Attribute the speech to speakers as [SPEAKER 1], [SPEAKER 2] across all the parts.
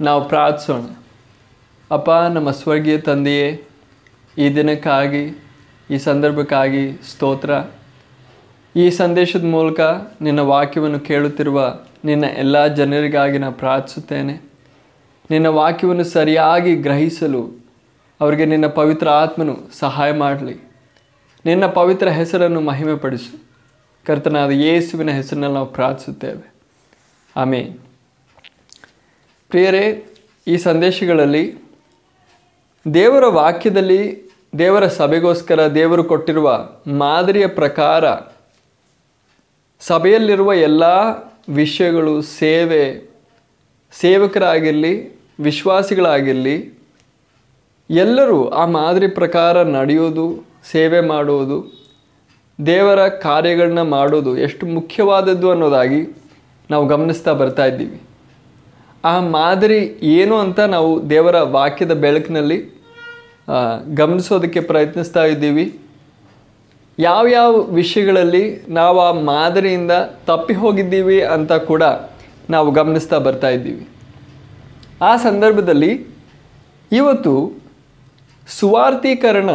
[SPEAKER 1] ನಾವು ಪ್ರಾರ್ಥಿಸೋಣ. ಅಪ್ಪ, ನಮ್ಮ ಸ್ವರ್ಗೀಯ ತಂದೆಯೇ, ಈ ದಿನಕ್ಕಾಗಿ, ಈ ಸಂದರ್ಭಕ್ಕಾಗಿ ಸ್ತೋತ್ರ. ಈ ಸಂದೇಶದ ಮೂಲಕ ನಿನ್ನ ವಾಕ್ಯವನ್ನು ಕೇಳುತ್ತಿರುವ ನಿನ್ನ ಎಲ್ಲ ಜನರಿಗಾಗಿ ನಾನು ಪ್ರಾರ್ಥಿಸುತ್ತೇನೆ. ನಿನ್ನ ವಾಕ್ಯವನ್ನು ಸರಿಯಾಗಿ ಗ್ರಹಿಸಲು ಅವರಿಗೆ ನಿನ್ನ ಪವಿತ್ರ ಆತ್ಮನು ಸಹಾಯ ಮಾಡಲಿ. ನಿನ್ನ ಪವಿತ್ರ ಹೆಸರನ್ನು ಮಹಿಮೆಪಡಿಸು. ಕರ್ತನಾದ ಯೇಸುವಿನ ಹೆಸರಿನಲ್ಲಿ ನಾವು ಪ್ರಾರ್ಥಿಸುತ್ತೇವೆ. ಆಮೇನ್. ಪ್ರಿಯರೇ, ಈ ಸಂದೇಶಗಳಲ್ಲಿ ದೇವರ ವಾಕ್ಯದಲ್ಲಿ ದೇವರ ಸಭೆಗೋಸ್ಕರ ದೇವರು ಕೊಟ್ಟಿರುವ ಮಾದರಿಯ ಪ್ರಕಾರ ಸಭೆಯಲ್ಲಿರುವ ಎಲ್ಲ ವಿಷಯಗಳು ಸೇವೆ, ಸೇವಕರಾಗಿರಲಿ, ವಿಶ್ವಾಸಿಗಳಾಗಿರಲಿ, ಎಲ್ಲರೂ ಆ ಮಾದರಿ ಪ್ರಕಾರ ನಡೆಯೋದು, ಸೇವೆ ಮಾಡುವುದು ದೇವರ ಕಾರ್ಯಗಳನ್ನ ಮಾಡೋದು ಎಷ್ಟು ಮುಖ್ಯವಾದದ್ದು ಅನ್ನೋದಾಗಿ ನಾವು ಗಮನಿಸ್ತಾ ಬರ್ತಾ ಇದ್ದೀವಿ. ಆ ಮಾದರಿ ಏನು ಅಂತ ನಾವು ದೇವರ ವಾಕ್ಯದ ಬೆಳಕಿನಲ್ಲಿ ಗಮನಿಸೋದಕ್ಕೆ ಪ್ರಯತ್ನಿಸ್ತಾ ಇದ್ದೀವಿ. ಯಾವ್ಯಾವ ವಿಷಯಗಳಲ್ಲಿ ನಾವು ಆ ಮಾದರಿಯಿಂದ ತಪ್ಪಿ ಹೋಗಿದ್ದೀವಿ ಅಂತ ಕೂಡ ನಾವು ಗಮನಿಸ್ತಾ ಬರ್ತಾ ಇದ್ದೀವಿ. ಆ ಸಂದರ್ಭದಲ್ಲಿ ಇವತ್ತು ಸುವಾರ್ಥೀಕರಣ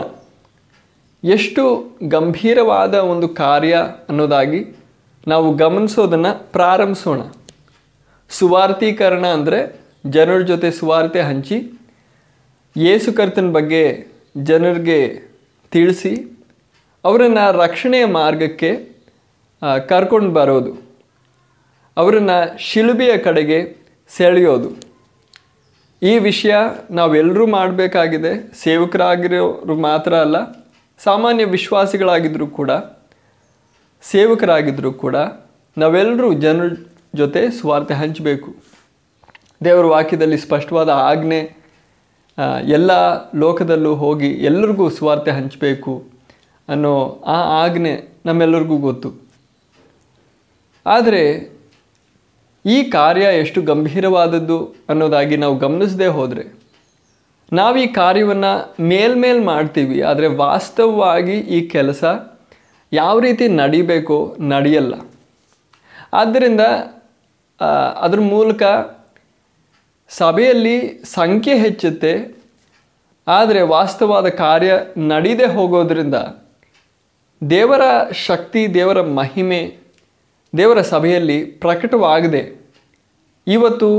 [SPEAKER 1] ಎಷ್ಟು ಗಂಭೀರವಾದ ಒಂದು ಕಾರ್ಯ ಅನ್ನೋದಾಗಿ ನಾವು ಗಮನಿಸೋದನ್ನು ಪ್ರಾರಂಭಿಸೋಣ. ಸುವಾರ್ಥೀಕರಣ ಅಂದರೆ ಜನರ ಜೊತೆ ಸುವಾರ್ತೆ ಹಂಚಿ ಯೇಸು ಕರ್ತನ ಬಗ್ಗೆ ಜನರಿಗೆ ತಿಳಿಸಿ ಅವರನ್ನು ರಕ್ಷಣೆಯ ಮಾರ್ಗಕ್ಕೆ ಕರ್ಕೊಂಡು ಬರೋದು. ಅವರನ್ನು ಶಿಲುಬೆಯ ಕಡೆಗೆ ಸೆಳೆಯೋದು. ಈ ವಿಷಯ ನಾವೆಲ್ಲರೂ ಮಾಡಬೇಕಾಗಿದೆ. ಸೇವಕರಾಗಿರೋರು ಮಾತ್ರ ಅಲ್ಲ, ಸಾಮಾನ್ಯ ವಿಶ್ವಾಸಿಗಳಾಗಿದ್ದರೂ ಕೂಡ ಸೇವಕರಾಗಿದ್ದರೂ ಕೂಡ ನಾವೆಲ್ಲರೂ ಜನರ ಜೊತೆ ಸ್ವಾರ್ಥ ಹಂಚಬೇಕು. ದೇವರ ವಾಕ್ಯದಲ್ಲಿ ಸ್ಪಷ್ಟವಾದ ಆಜ್ಞೆ ಎಲ್ಲ ಲೋಕದಲ್ಲೂ ಹೋಗಿ ಎಲ್ಲರಿಗೂ ಸ್ವಾರ್ಥ ಹಂಚಬೇಕು ಅನ್ನೋ ಆ ಆಜ್ಞೆ ನಮ್ಮೆಲ್ಲರಿಗೂ ಗೊತ್ತು. ಆದರೆ ಈ ಕಾರ್ಯ ಎಷ್ಟು ಗಂಭೀರವಾದದ್ದು ಅನ್ನೋದಾಗಿ ನಾವು ಗಮನಿಸದೇ ಹೋದರೆ, ನಾವು ಈ ಕಾರ್ಯವನ್ನು ಮೇಲ್ಮೇಲ್ ಮಾಡ್ತೀವಿ, ಆದರೆ ವಾಸ್ತವವಾಗಿ ಈ ಕೆಲಸ ಯಾವ ರೀತಿ ನಡಿಬೇಕೋ ನಡೆಯಲ್ಲ. ಆದ್ದರಿಂದ ಅದ್ರ ಮೂಲಕ ಸಭೆಯಲ್ಲಿ ಸಂಖ್ಯೆ ಹೆಚ್ಚುತ್ತೆ, ಆದರೆ ವಾಸ್ತವಾದ ಕಾರ್ಯ ನಡೀದೇ ಹೋಗೋದ್ರಿಂದ ದೇವರ ಶಕ್ತಿ, ದೇವರ ಮಹಿಮೆ, ದೇವರ ಸಭೆಯಲ್ಲಿ ಪ್ರಕಟವಾಗದೆ. ಇವತ್ತು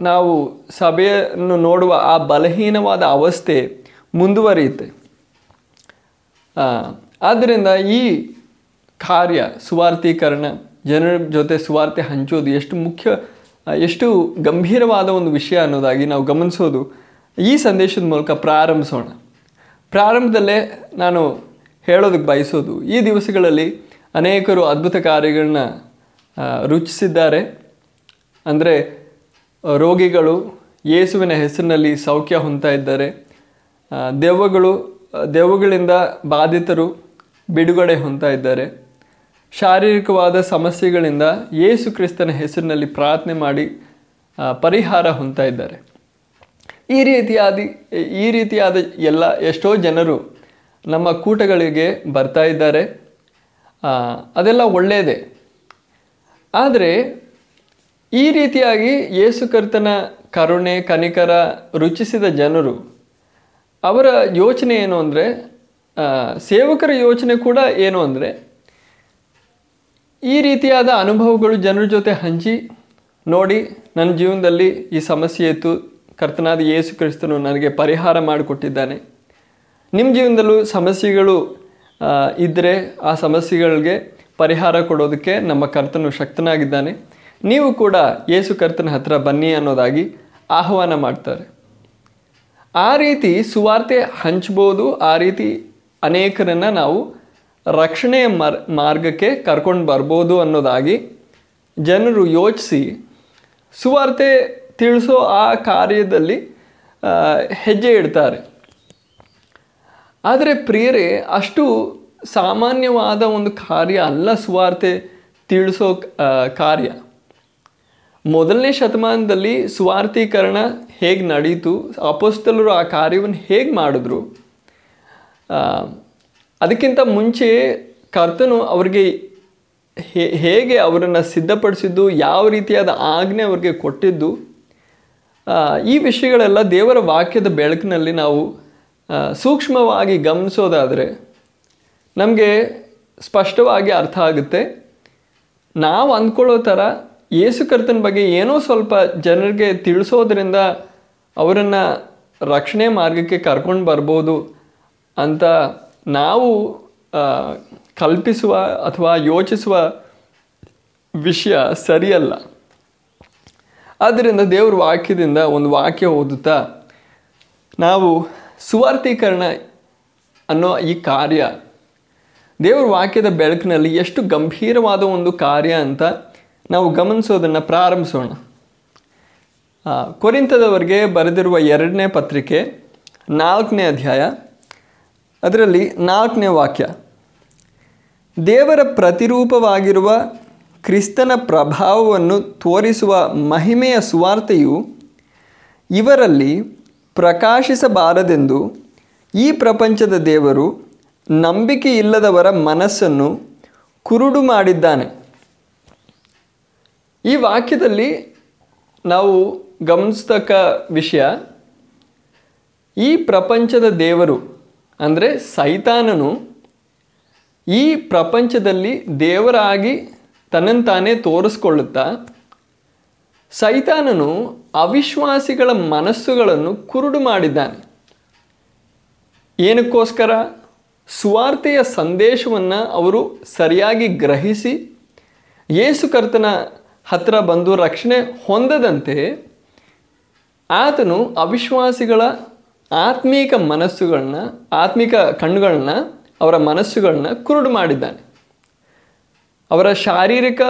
[SPEAKER 1] ನಾವು ಸಭೆಯನ್ನು ನೋಡುವ ಆ ಬಲಹೀನವಾದ ಅವಸ್ಥೆ ಮುಂದುವರಿಯುತ್ತೆ. ಆದ್ದರಿಂದ ಈ ಕಾರ್ಯ ಸುವಾರ್ಥೀಕರಣ ಜನರ ಜೊತೆ ಸುವಾರ್ತೆ ಹಂಚೋದು ಎಷ್ಟು ಮುಖ್ಯ ಎಷ್ಟು ಗಂಭೀರವಾದ ಒಂದು ವಿಷಯ ಅನ್ನೋದಾಗಿ ನಾವು ಗಮನಿಸೋದು. ಈ ಸಂದೇಶದ ಮೂಲಕ ಪ್ರಾರಂಭಿಸೋಣ. ಪ್ರಾರಂಭದಲ್ಲೇ ನಾನು ಹೇಳೋದಕ್ಕೆ ಬಯಸೋದು, ಈ ದಿವಸಗಳಲ್ಲಿ ಅನೇಕರು ಅದ್ಭುತ ಕಾರ್ಯಗಳನ್ನ ರುಚಿಸಿದ್ದಾರೆ. ಅಂದರೆ ರೋಗಿಗಳು ಯೇಸುವಿನ ಹೆಸರಿನಲ್ಲಿ ಸೌಖ್ಯ ಹೊಂದ್ತಾ ಇದ್ದಾರೆ. ದೆವ್ವಗಳು, ದೆವ್ವಗಳಿಂದ ಬಾಧಿತರು ಬಿಡುಗಡೆ ಹೊಂದ್ತಾ ಇದ್ದಾರೆ. ಶಾರೀರಿಕವಾದ ಸಮಸ್ಯೆಗಳಿಂದ ಯೇಸು ಕ್ರಿಸ್ತನ ಹೆಸರಿನಲ್ಲಿ ಪ್ರಾರ್ಥನೆ ಮಾಡಿ ಪರಿಹಾರ ಹೊಂದ್ತಾ ಇದ್ದಾರೆ. ಈ ರೀತಿಯಾದ ಈ ರೀತಿಯಾದ ಎಲ್ಲ ಎಷ್ಟೋ ಜನರು ನಮ್ಮ ಕೂಟಗಳಿಗೆ ಬರ್ತಾ ಇದ್ದಾರೆ. ಅದೆಲ್ಲ ಒಳ್ಳೆಯದೇ ಆದರೆ ಈ ರೀತಿಯಾಗಿ ಯೇಸು ಕರ್ತನ ಕರುಣೆ, ಕನಿಕರ ರುಚಿಸಿದ ಜನರು, ಅವರ ಯೋಚನೆ ಏನು ಅಂದರೆ ಸೇವಕರ ಯೋಚನೆ ಕೂಡ ಏನು ಅಂದರೆ ಈ ರೀತಿಯಾದ ಅನುಭವಗಳು ಜನರ ಜೊತೆ ಹಂಚಿ ನೋಡಿ ನನ್ನ ಜೀವನದಲ್ಲಿ ಈ ಸಮಸ್ಯೆ ಇತ್ತು. ಕರ್ತನಾದ ಯೇಸು ಕ್ರಿಸ್ತನು ನನಗೆ ಪರಿಹಾರ ಮಾಡಿಕೊಟ್ಟಿದ್ದಾನೆ. ನಿಮ್ಮ ಜೀವನದಲ್ಲೂ ಸಮಸ್ಯೆಗಳು ಇದ್ದರೆ ಆ ಸಮಸ್ಯೆಗಳಿಗೆ ಪರಿಹಾರ ಕೊಡೋದಕ್ಕೆ ನಮ್ಮ ಕರ್ತನು ಶಕ್ತನಾಗಿದ್ದಾನೆ. ನೀವು ಕೂಡ ಯೇಸು ಕರ್ತನ ಹತ್ರ ಬನ್ನಿ ಅನ್ನೋದಾಗಿ ಆಹ್ವಾನ ಮಾಡ್ತಾರೆ. ಆ ರೀತಿ ಸುವಾರ್ತೆ ಹಂಚ್ಬೋದು, ಆ ರೀತಿ ಅನೇಕರನ್ನು ನಾವು ರಕ್ಷಣೆಯ ಮರ್, ಮಾರ್ಗಕ್ಕೆ ಕರ್ಕೊಂಡು ಬರ್ಬೋದು ಅನ್ನೋದಾಗಿ ಜನರು ಯೋಚಿಸಿ ಸುವಾರ್ತೆ ತಿಳಿಸೋ ಆ ಕಾರ್ಯದಲ್ಲಿ ಹೆಜ್ಜೆ ಇಡ್ತಾರೆ. ಆದರೆ ಪ್ರಿಯರೇ, ಅಷ್ಟು ಸಾಮಾನ್ಯವಾದ ಒಂದು ಕಾರ್ಯ ಅಲ್ಲ ಸುವಾರ್ತೆ ತಿಳಿಸೋ ಕಾರ್ಯ. ಮೊದಲನೇ ಶತಮಾನದಲ್ಲಿ ಸುವಾರ್ಥೀಕರಣ ಹೇಗೆ ನಡೀತು, ಅಪೋಸ್ತಲರು ಆ ಕಾರ್ಯವನ್ನು ಹೇಗೆ ಮಾಡಿದ್ರು ಅದಕ್ಕಿಂತ ಮುಂಚೆ ಕರ್ತನು ಅವರಿಗೆ ಹೇಗೆ ಅವರನ್ನು ಸಿದ್ಧಪಡಿಸಿದ್ದು, ಯಾವ ರೀತಿಯಾದ ಆಜ್ಞೆ ಅವ್ರಿಗೆ ಕೊಟ್ಟಿದ್ದು ಈ ವಿಷಯಗಳೆಲ್ಲ ದೇವರ ವಾಕ್ಯದ ಬೆಳಕಿನಲ್ಲಿ ನಾವು ಸೂಕ್ಷ್ಮವಾಗಿ ಗಮನಿಸೋದಾದರೆ, ನಮಗೆ ಸ್ಪಷ್ಟವಾಗಿ ಅರ್ಥ ಆಗುತ್ತೆ. ನಾವು ಅಂದ್ಕೊಳ್ಳೋ ಥರ ಯೇಸು ಕರ್ತನ ಬಗ್ಗೆ ಏನೋ ಸ್ವಲ್ಪ ಜನರಿಗೆ ತಿಳಿಸೋದ್ರಿಂದ ಅವರನ್ನು ರಕ್ಷಣೆ ಮಾರ್ಗಕ್ಕೆ ಕರ್ಕೊಂಡು ಬರ್ಬೋದು ಅಂತ ನಾವು ಕಲ್ಪಿಸುವ ಅಥವಾ ಯೋಚಿಸುವ ವಿಷಯ ಸರಿಯಲ್ಲ. ಆದ್ದರಿಂದ ದೇವ್ರ ವಾಕ್ಯದಿಂದ ಒಂದು ವಾಕ್ಯ ಓದುತ್ತಾ, ನಾವು ಸುವಾರ್ಥೀಕರಣ ಅನ್ನೋ ಈ ಕಾರ್ಯ, ದೇವ್ರ ವಾಕ್ಯದ ಬೆಳಕಿನಲ್ಲಿ ಎಷ್ಟು ಗಂಭೀರವಾದ ಒಂದು ಕಾರ್ಯ ಅಂತ ನಾವು ಗಮನಿಸೋದನ್ನು ಪ್ರಾರಂಭಿಸೋಣ. ಕೊರಿಂತದವರೆಗೆ ಬರೆದಿರುವ ಎರಡನೇ ಪತ್ರಿಕೆ ನಾಲ್ಕನೇ ಅಧ್ಯಾಯ ಅದರಲ್ಲಿ ನಾಲ್ಕನೇ ವಾಕ್ಯ. ದೇವರ ಪ್ರತಿರೂಪವಾಗಿರುವ ಕ್ರಿಸ್ತನ ಪ್ರಭಾವವನ್ನು ತೋರಿಸುವ ಮಹಿಮೆಯ ಸುವಾರ್ತೆಯು ಇವರಲ್ಲಿ ಪ್ರಕಾಶಿಸಬಾರದೆಂದು ಈ ಪ್ರಪಂಚದ ದೇವರು ನಂಬಿಕೆ ಇಲ್ಲದವರ ಮನಸ್ಸನ್ನು ಕುರುಡು ಮಾಡಿದ್ದಾನೆ. ಈ ವಾಕ್ಯದಲ್ಲಿ ನಾವು ಗಮನಿಸ್ತಕ್ಕ ವಿಷಯ ಈ ಪ್ರಪಂಚದ ದೇವರು ಅಂದರೆ ಸೈತಾನನು ಈ ಪ್ರಪಂಚದಲ್ಲಿ ದೇವರಾಗಿ ತನ್ನಂತಾನೇ ತಾನೇ ತೋರಿಸ್ಕೊಳ್ಳುತ್ತಾ ಸೈತಾನನು ಅವಿಶ್ವಾಸಿಗಳ ಮನಸ್ಸುಗಳನ್ನು ಕುರುಡು ಮಾಡಿದ್ದಾನೆ. ಏನಕ್ಕೋಸ್ಕರ? ಸುವಾರ್ತೆಯ ಸಂದೇಶವನ್ನು ಅವರು ಸರಿಯಾಗಿ ಗ್ರಹಿಸಿ ಯೇಸು ಕರ್ತನ ಹತ್ತಿರ ಬಂದು ರಕ್ಷಣೆ ಹೊಂದದಂತೆ ಆತನು ಅವಿಶ್ವಾಸಿಗಳ ಆತ್ಮೀಕ ಮನಸ್ಸುಗಳನ್ನ, ಆತ್ಮಿಕ ಕಣ್ಣುಗಳನ್ನ, ಅವರ ಮನಸ್ಸುಗಳನ್ನ ಕುರುಡು ಮಾಡಿದ್ದಾನೆ. ಅವರ ಶಾರೀರಿಕ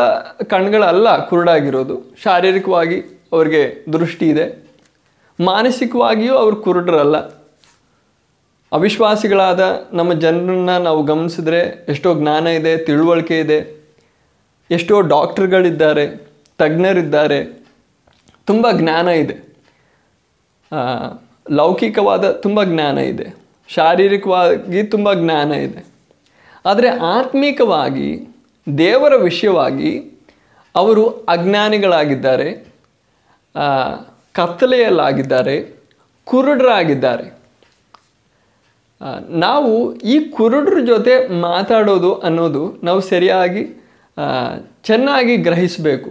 [SPEAKER 1] ಕಣ್ಗಳಲ್ಲ ಕುರುಡಾಗಿರೋದು. ಶಾರೀರಿಕವಾಗಿ ಅವರಿಗೆ ದೃಷ್ಟಿ ಇದೆ. ಮಾನಸಿಕವಾಗಿಯೂ ಅವರು ಕುರುಡರಲ್ಲ. ಅವಿಶ್ವಾಸಿಗಳಾದ ನಮ್ಮ ಜನರನ್ನ ನಾವು ಗಮನಿಸಿದ್ರೆ ಎಷ್ಟೋ ಜ್ಞಾನ ಇದೆ, ತಿಳುವಳಿಕೆ ಇದೆ. ಎಷ್ಟೋ ಡಾಕ್ಟರ್ಗಳಿದ್ದಾರೆ, ತಜ್ಞರಿದ್ದಾರೆ. ತುಂಬ ಜ್ಞಾನ ಇದೆ. ಲೌಕಿಕವಾದ ತುಂಬ ಜ್ಞಾನ ಇದೆ. ಶಾರೀರಿಕವಾಗಿ ತುಂಬ ಜ್ಞಾನ ಇದೆ. ಆದರೆ ಆತ್ಮಿಕವಾಗಿ, ದೇವರ ವಿಷಯವಾಗಿ ಅವರು ಅಜ್ಞಾನಿಗಳಾಗಿದ್ದಾರೆ. ಕತ್ತಲೆಯಲ್ಲಾಗಿದ್ದಾರೆ, ಕುರುಡರಾಗಿದ್ದಾರೆ. ನಾವು ಈ ಕುರುಡ್ರ ಜೊತೆ ಮಾತಾಡೋದು ಅನ್ನೋದು ನಾವು ಸರಿಯಾಗಿ ಚೆನ್ನಾಗಿ ಗ್ರಹಿಸಬೇಕು.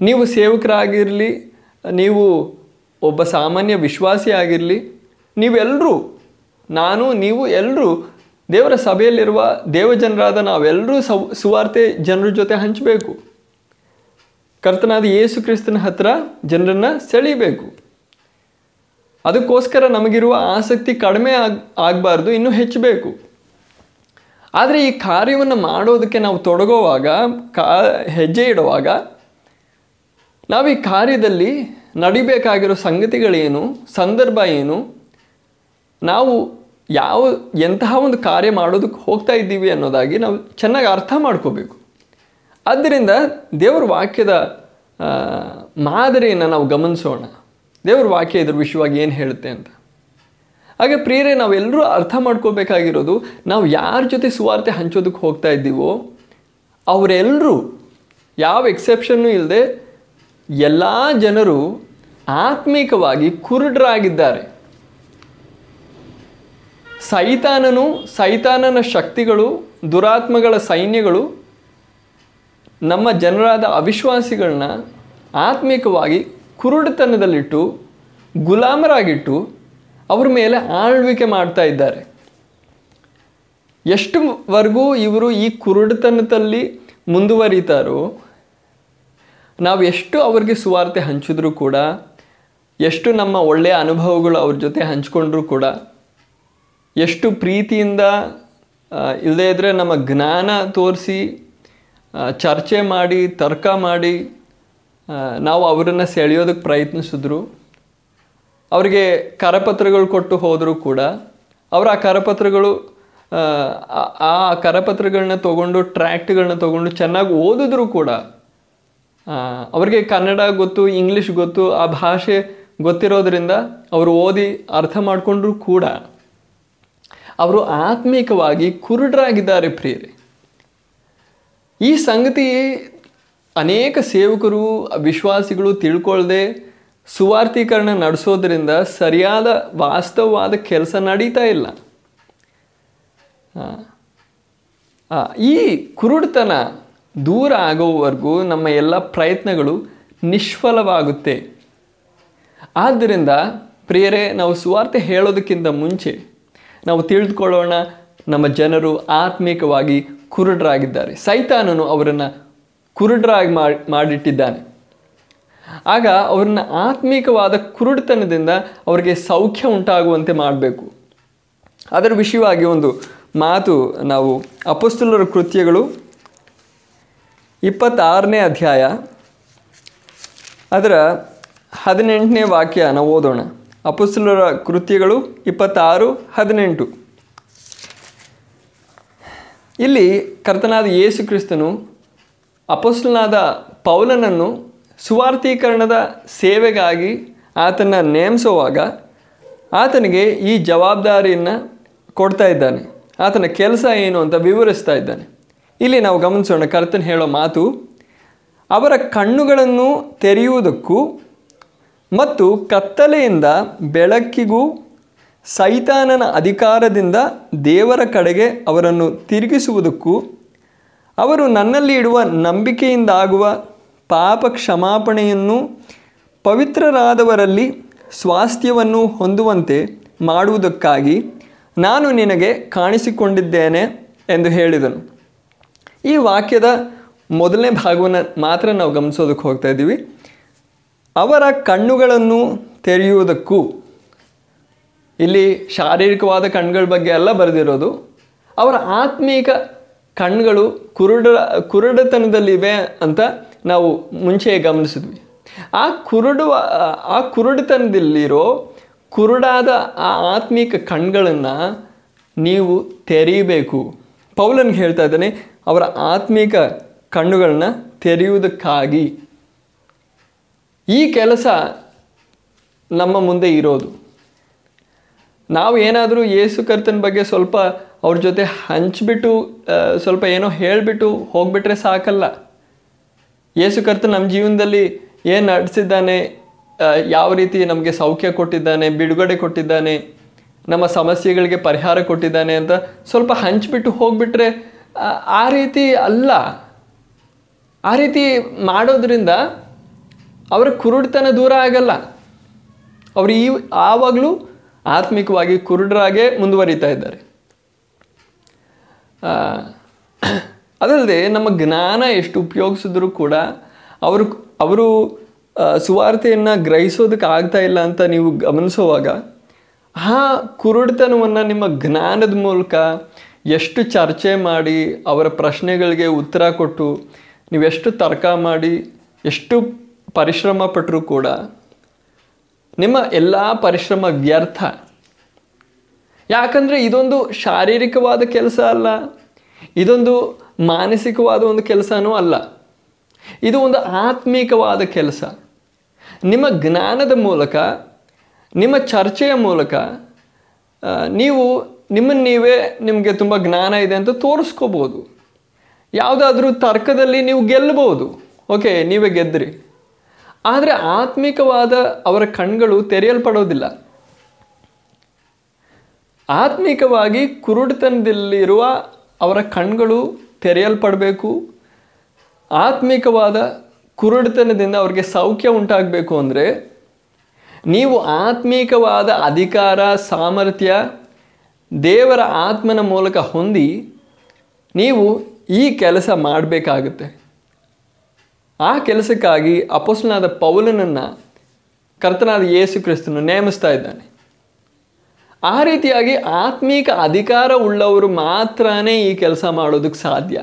[SPEAKER 1] ನೀವು ಸೇವಕರಾಗಿರಲಿ, ನೀವು ಒಬ್ಬ ಸಾಮಾನ್ಯ ವಿಶ್ವಾಸಿ ಆಗಿರಲಿ ನೀವೆಲ್ಲರೂ ನಾನು, ನೀವು ಎಲ್ಲರೂ ದೇವರ ಸಭೆಯಲ್ಲಿರುವ ದೇವಜನರಾದ ನಾವೆಲ್ಲರೂ ಸವ್ ಸುವಾರ್ತೆ ಜನರ ಜೊತೆ ಹಂಚಬೇಕು. ಕರ್ತನಾದ ಯೇಸು ಕ್ರಿಸ್ತನ ಹತ್ರ ಜನರನ್ನು ಸೆಳೀಬೇಕು ಅದಕ್ಕೋಸ್ಕರ ನಮಗಿರುವ ಆಸಕ್ತಿ ಕಡಿಮೆ ಆಗ್, ಆಗಬಾರ್ದು, ಇನ್ನೂ ಹೆಚ್ಚಬೇಕು. ಆದರೆ ಈ ಕಾರ್ಯವನ್ನು ಮಾಡೋದಕ್ಕೆ ನಾವು ತೊಡಗುವಾಗ, ಕಾ, ಹೆಜ್ಜೆ ಇಡುವಾಗ, ನಾವು ಈ ಕಾರ್ಯದಲ್ಲಿ ನಡಿಬೇಕಾಗಿರೋ ಸಂಗತಿಗಳೇನು, ಸಂದರ್ಭ ಏನು, ನಾವು ಯಾವ, ಎಂತಹ ಒಂದು ಕಾರ್ಯ ಮಾಡೋದಕ್ಕೆ ಹೋಗ್ತಾ ಇದ್ದೀವಿ ಅನ್ನೋದಾಗಿ ನಾವು ಚೆನ್ನಾಗಿ ಅರ್ಥ ಮಾಡ್ಕೋಬೇಕು. ಆದ್ದರಿಂದ ದೇವರ ವಾಕ್ಯದ ಮಾದರಿಯನ್ನು ನಾವು ಗಮನಿಸೋಣ. ದೇವರ ವಾಕ್ಯ ಇದ್ರ ವಿಷಯವಾಗಿ ಏನು ಹೇಳುತ್ತೆ ಅಂತ. ಹಾಗೆ ಪ್ರಿಯರೇ, ನಾವೆಲ್ಲರೂ ಅರ್ಥ ಮಾಡ್ಕೋಬೇಕಾಗಿರೋದು ನಾವು ಯಾರ ಜೊತೆ ಸುವಾರ್ತೆ ಹಂಚೋದಕ್ಕೆ ಹೋಗ್ತಾ ಇದ್ದೀವೋ, ಅವರೆಲ್ಲರೂ, ಯಾವ ಎಕ್ಸೆಪ್ಷನ್ನು ಇಲ್ಲದೆ ಎಲ್ಲ ಜನರು ಆತ್ಮಿಕವಾಗಿ ಕುರುಡರಾಗಿದ್ದಾರೆ. ಸೈತಾನನು ಸೈತಾನನ ಶಕ್ತಿಗಳು, ದುರಾತ್ಮಗಳ ಸೈನ್ಯಗಳು, ನಮ್ಮ ಜನರಾದ ಅವಿಶ್ವಾಸಿಗಳನ್ನ ಆತ್ಮಿಕವಾಗಿ ಕುರುಡುತನದಲ್ಲಿಟ್ಟು, ಗುಲಾಮರಾಗಿಟ್ಟು ಅವ್ರ ಮೇಲೆ ಆಳ್ವಿಕೆ ಮಾಡ್ತಾ ಇದ್ದಾರೆ. ಎಷ್ಟುವರೆಗೂ ಇವರು ಈ ಕುರುಡುತನದಲ್ಲಿ ಮುಂದುವರಿತಾರೋ, ನಾವು ಎಷ್ಟು ಅವ್ರಿಗೆ ಸುವಾರ್ತೆ ಹಂಚಿದ್ರೂ ಕೂಡ ಎಷ್ಟು ನಮ್ಮ ಒಳ್ಳೆಯ ಅನುಭವಗಳು ಅವ್ರ ಜೊತೆ ಹಂಚ್ಕೊಂಡ್ರೂ ಕೂಡ ಎಷ್ಟು ಪ್ರೀತಿಯಿಂದ ಇಲ್ಲದೇ ಇದ್ದರೆ ನಮ್ಮ ಜ್ಞಾನ ತೋರಿಸಿ ಚರ್ಚೆ ಮಾಡಿ ತರ್ಕ ಮಾಡಿ ನಾವು ಅವರನ್ನು ಸೆಳೆಯೋದಕ್ಕೆ ಪ್ರಯತ್ನಿಸಿದ್ರು. ಅವರಿಗೆ ಕರಪತ್ರಗಳು ಕೊಟ್ಟು ಹೋದರೂ ಕೂಡ ಅವರ ಆ ಕರಪತ್ರಗಳು ಆ, ಕರಪತ್ರಗಳನ್ನ ತೊಗೊಂಡು ಟ್ರ್ಯಾಕ್ಟ್ಗಳನ್ನ ತೊಗೊಂಡು ಚೆನ್ನಾಗಿ ಓದಿದ್ರು ಕೂಡ ಅವ್ರಿಗೆ ಕನ್ನಡ ಗೊತ್ತು ಇಂಗ್ಲೀಷ್ ಗೊತ್ತು ಆ ಭಾಷೆ ಗೊತ್ತಿರೋದ್ರಿಂದ ಅವರು ಓದಿ ಅರ್ಥ ಮಾಡಿಕೊಂಡ್ರೂ ಕೂಡ. ಅವರು ಆತ್ಮಿಕವಾಗಿ ಕುರುಡರಾಗಿದ್ದಾರೆ ಪ್ರಿಯರಿ. ಈ ಸಂಗತಿ ಅನೇಕ ಸೇವಕರು, ವಿಶ್ವಾಸಿಗಳು ತಿಳ್ಕೊಳ್ಳದೆ ಸುವಾರ್ಥೀಕರಣ ನಡೆಸೋದ್ರಿಂದ ಸರಿಯಾದ ವಾಸ್ತವವಾದ ಕೆಲಸ ನಡೀತಾ ಇಲ್ಲ. ಈ ಕುರುಡುತನ ದೂರ ಆಗೋವರೆಗೂ ನಮ್ಮ ಎಲ್ಲ ಪ್ರಯತ್ನಗಳು ನಿಷ್ಫಲವಾಗುತ್ತೆ. ಆದ್ದರಿಂದ ಪ್ರಿಯರೇ, ನಾವು ಸುವಾರ್ತೆ ಹೇಳೋದಕ್ಕಿಂತ ಮುಂಚೆ ನಾವು ತಿಳಿದುಕೊಳ್ಳೋಣ ನಮ್ಮ ಜನರು ಆತ್ಮಿಕವಾಗಿ ಕುರುಡರಾಗಿದ್ದಾರೆ. ಸೈತಾನನು ಅವರನ್ನು ಕುರುಡರಾಗಿ ಮಾಡಿ ಮಾಡಿಟ್ಟಿದ್ದಾನೆ. ಆಗ ಅವ್ರನ್ನ ಆತ್ಮಿಕವಾದ ಕುರುಡತನದಿಂದ ಅವರಿಗೆ ಸೌಖ್ಯ ಉಂಟಾಗುವಂತೆ ಮಾಡಬೇಕು. ಅದರ ವಿಷಯವಾಗಿ ಒಂದು ಮಾತು ನಾವು ಅಪಸ್ತುಲರ ಕೃತ್ಯಗಳು ಇಪ್ಪತ್ತಾರನೇ ಅಧ್ಯಾಯ. ಅದರ ಹದಿನೆಂಟನೇ ವಾಕ್ಯ ನಾವು ಓದೋಣ. ಅಪುಸ್ಲರ ಕೃತ್ಯಗಳು ಇಪ್ಪತ್ತಾರು, ಹದಿನೆಂಟು. ಇಲ್ಲಿ ಕರ್ತನಾದ ಯೇಸು ಕ್ರಿಸ್ತನು ಅಪೋಸ್ಲನಾದ ಪೌಲನನ್ನು ಸುವಾರ್ಥೀಕರಣದ ಸೇವೆಗಾಗಿ ಆತನ ನೇಮಿಸುವಾಗ ಆತನಿಗೆ ಈ ಜವಾಬ್ದಾರಿಯನ್ನು ಕೊಡ್ತಾ ಇದ್ದಾನೆ. ಆತನ ಕೆಲಸ ಏನು ಅಂತ ವಿವರಿಸ್ತಾ ಇದ್ದಾನೆ. ಇಲ್ಲಿ ನಾವು ಗಮನಿಸೋಣ ಕರ್ತನ್ ಹೇಳೋ ಮಾತು, ಅವರ ಕಣ್ಣುಗಳನ್ನು ತೆರೆಯುವುದಕ್ಕೂ ಮತ್ತು ಕತ್ತಲೆಯಿಂದ ಬೆಳಕಿಗೂ ಸೈತಾನನ ಅಧಿಕಾರದಿಂದ ದೇವರ ಕಡೆಗೆ ಅವರನ್ನು ತಿರುಗಿಸುವುದಕ್ಕೂ ಅವರು ನನ್ನಲ್ಲಿ ಇಡುವ ನಂಬಿಕೆಯಿಂದಾಗುವ ಪಾಪ ಕ್ಷಮಾಪಣೆಯನ್ನು ಪವಿತ್ರರಾದವರಲ್ಲಿ ಸ್ವಾಸ್ಥ್ಯವನ್ನು ಹೊಂದುವಂತೆ ಮಾಡುವುದಕ್ಕಾಗಿ ನಾನು ನಿನಗೆ ಕಾಣಿಸಿಕೊಂಡಿದ್ದೇನೆ ಎಂದು ಹೇಳಿದನು. ಈ ವಾಕ್ಯದ ಮೊದಲನೇ ಭಾಗವನ್ನು ಮಾತ್ರ ನಾವು ಗಮನಿಸೋದಕ್ಕೆ ಹೋಗ್ತಾ ಇದ್ದೀವಿ. ಅವರ ಕಣ್ಣುಗಳನ್ನು ತೆರೆಯುವುದಕ್ಕೂ, ಇಲ್ಲಿ ಶಾರೀರಿಕವಾದ ಕಣ್ಗಳ ಬಗ್ಗೆ ಎಲ್ಲ ಬರೆದಿರೋದು, ಅವರ ಆತ್ಮೀಕ ಕಣ್ಗಳು ಕುರುಡ, ಕುರುಡತನದಲ್ಲಿವೆ ಅಂತ ನಾವು ಮುಂಚೆ ಗಮನಿಸಿದ್ವಿ. ಆ ಕುರುಡುವ ಆ ಕುರುಡತನದಲ್ಲಿರೋ ಕುರುಡಾದ ಆ ಆತ್ಮೀಕ ಕಣ್ಗಳನ್ನು ನೀವು ತೆರೀಬೇಕು ಪೌಲನ್ಗೆ ಹೇಳ್ತಾ ಇದ್ದಾನೆ, ಅವರ ಆತ್ಮೀಕ ಕಣ್ಣುಗಳನ್ನ ತೆರೆಯುವುದಕ್ಕಾಗಿ. ಈ ಕೆಲಸ ನಮ್ಮ ಮುಂದೆ ಇರೋದು. ನಾವು ಏನಾದರೂ ಯೇಸು ಕರ್ತನ ಬಗ್ಗೆ ಸ್ವಲ್ಪ ಅವ್ರ ಜೊತೆ ಹಂಚಿಬಿಟ್ಟು ಸ್ವಲ್ಪ ಏನೋ ಹೇಳಿಬಿಟ್ಟು ಹೋಗ್ಬಿಟ್ರೆ ಸಾಕಲ್ಲ. ಯೇಸು ಕರ್ತ ನಮ್ಮ ಜೀವನದಲ್ಲಿ ಏನು ನಡೆಸಿದ್ದಾನೆ ಯಾವ ರೀತಿ ನಮಗೆ ಸೌಖ್ಯ ಕೊಟ್ಟಿದ್ದಾನೆ, ಬಿಡುಗಡೆ ಕೊಟ್ಟಿದ್ದಾನೆ, ನಮ್ಮ ಸಮಸ್ಯೆಗಳಿಗೆ ಪರಿಹಾರ ಕೊಟ್ಟಿದ್ದಾನೆ ಅಂತ ಸ್ವಲ್ಪ ಹಂಚಿಬಿಟ್ಟು ಹೋಗ್ಬಿಟ್ರೆ ಆ ರೀತಿ ಅಲ್ಲ. ಆ ರೀತಿ ಮಾಡೋದ್ರಿಂದ ಅವರ ಕುರುಡ್ತನ ದೂರ ಆಗಲ್ಲ. ಅವರು ಈ, ಆವಾಗಲೂ ಆತ್ಮಿಕವಾಗಿ ಕುರುಡರಾಗೇ ಮುಂದುವರಿತಾ ಇದ್ದಾರೆ. ಅದಲ್ಲದೆ ನಮ್ಮ ಜ್ಞಾನ ಎಷ್ಟು ಉಪಯೋಗಿಸಿದ್ರೂ ಕೂಡ ಅವರು ಅವರು ಸುವಾರ್ತೆಯನ್ನು ಗ್ರಹಿಸೋದಕ್ಕೆ ಆಗ್ತಾ ಇಲ್ಲ ಅಂತ ನೀವು ಗಮನಿಸುವಾಗ, ಆ ಕುರುಡುತನವನ್ನು ನಿಮ್ಮ ಜ್ಞಾನದ ಮೂಲಕ ಎಷ್ಟು ಚರ್ಚೆ ಮಾಡಿ, ಅವರ ಪ್ರಶ್ನೆಗಳಿಗೆ ಉತ್ತರ ಕೊಟ್ಟು, ನೀವೆಷ್ಟು ತರ್ಕ ಮಾಡಿ, ಎಷ್ಟು ಪರಿಶ್ರಮ ಪಟ್ಟರೂ ಕೂಡ ನಿಮ್ಮ ಎಲ್ಲ ಪರಿಶ್ರಮ ವ್ಯರ್ಥ. ಯಾಕಂದರೆ ಇದೊಂದು ಶಾರೀರಿಕವಾದ ಕೆಲಸ ಅಲ್ಲ, ಇದೊಂದು ಮಾನಸಿಕವಾದ ಒಂದು ಕೆಲಸನೂ ಅಲ್ಲ. ಇದು ಒಂದು ಆತ್ಮೀಕವಾದ ಕೆಲಸ. ನಿಮ್ಮ ಜ್ಞಾನದ ಮೂಲಕ, ನಿಮ್ಮ ಚರ್ಚೆಯ ಮೂಲಕ ನೀವು ನಿಮ್ಮನ್ನು ನೀವೇ ನಿಮಗೆ ತುಂಬ ಜ್ಞಾನ ಇದೆ ಅಂತ ತೋರಿಸ್ಕೋಬೋದು. ಯಾವುದಾದ್ರೂ ತರ್ಕದಲ್ಲಿ ನೀವು ಗೆಲ್ಲಬಹುದು. ಓಕೆ, ನೀವೇ ಗೆದ್ರಿ. ಆದರೆ ಆತ್ಮಿಕವಾದ ಅವರ ಕಣ್ಗಳು ತೆರೆಯಲ್ಪಡೋದಿಲ್ಲ. ಆತ್ಮಿಕವಾಗಿ ಕುರುಡುತನದಲ್ಲಿರುವ ಅವರ ಕಣ್ಗಳು ತೆರೆಯಲ್ಪಡಬೇಕು. ಆತ್ಮಿಕವಾದ ಕುರುಡುತನದಿಂದ ಅವರಿಗೆ ಸೌಖ್ಯ ಉಂಟಾಗಬೇಕು ಅಂದರೆ ನೀವು ಆತ್ಮೀಕವಾದ ಅಧಿಕಾರ, ಸಾಮರ್ಥ್ಯ ದೇವರ ಆತ್ಮನ ಮೂಲಕ ಹೊಂದಿ ನೀವು ಈ ಕೆಲಸ ಮಾಡಬೇಕಾಗುತ್ತೆ. ಆ ಕೆಲಸಕ್ಕಾಗಿ ಅಪೋಸ್ಲನಾದ ಪೌಲನನ್ನು ಕರ್ತನಾದ ಯೇಸು ಕ್ರಿಸ್ತನು ನೇಮಿಸ್ತಾ ಇದ್ದಾನೆ. ಆ ರೀತಿಯಾಗಿ ಆತ್ಮೀಕ ಅಧಿಕಾರ ಉಳ್ಳವರು ಮಾತ್ರ ಈ ಕೆಲಸ ಮಾಡೋದಕ್ಕೆ ಸಾಧ್ಯ.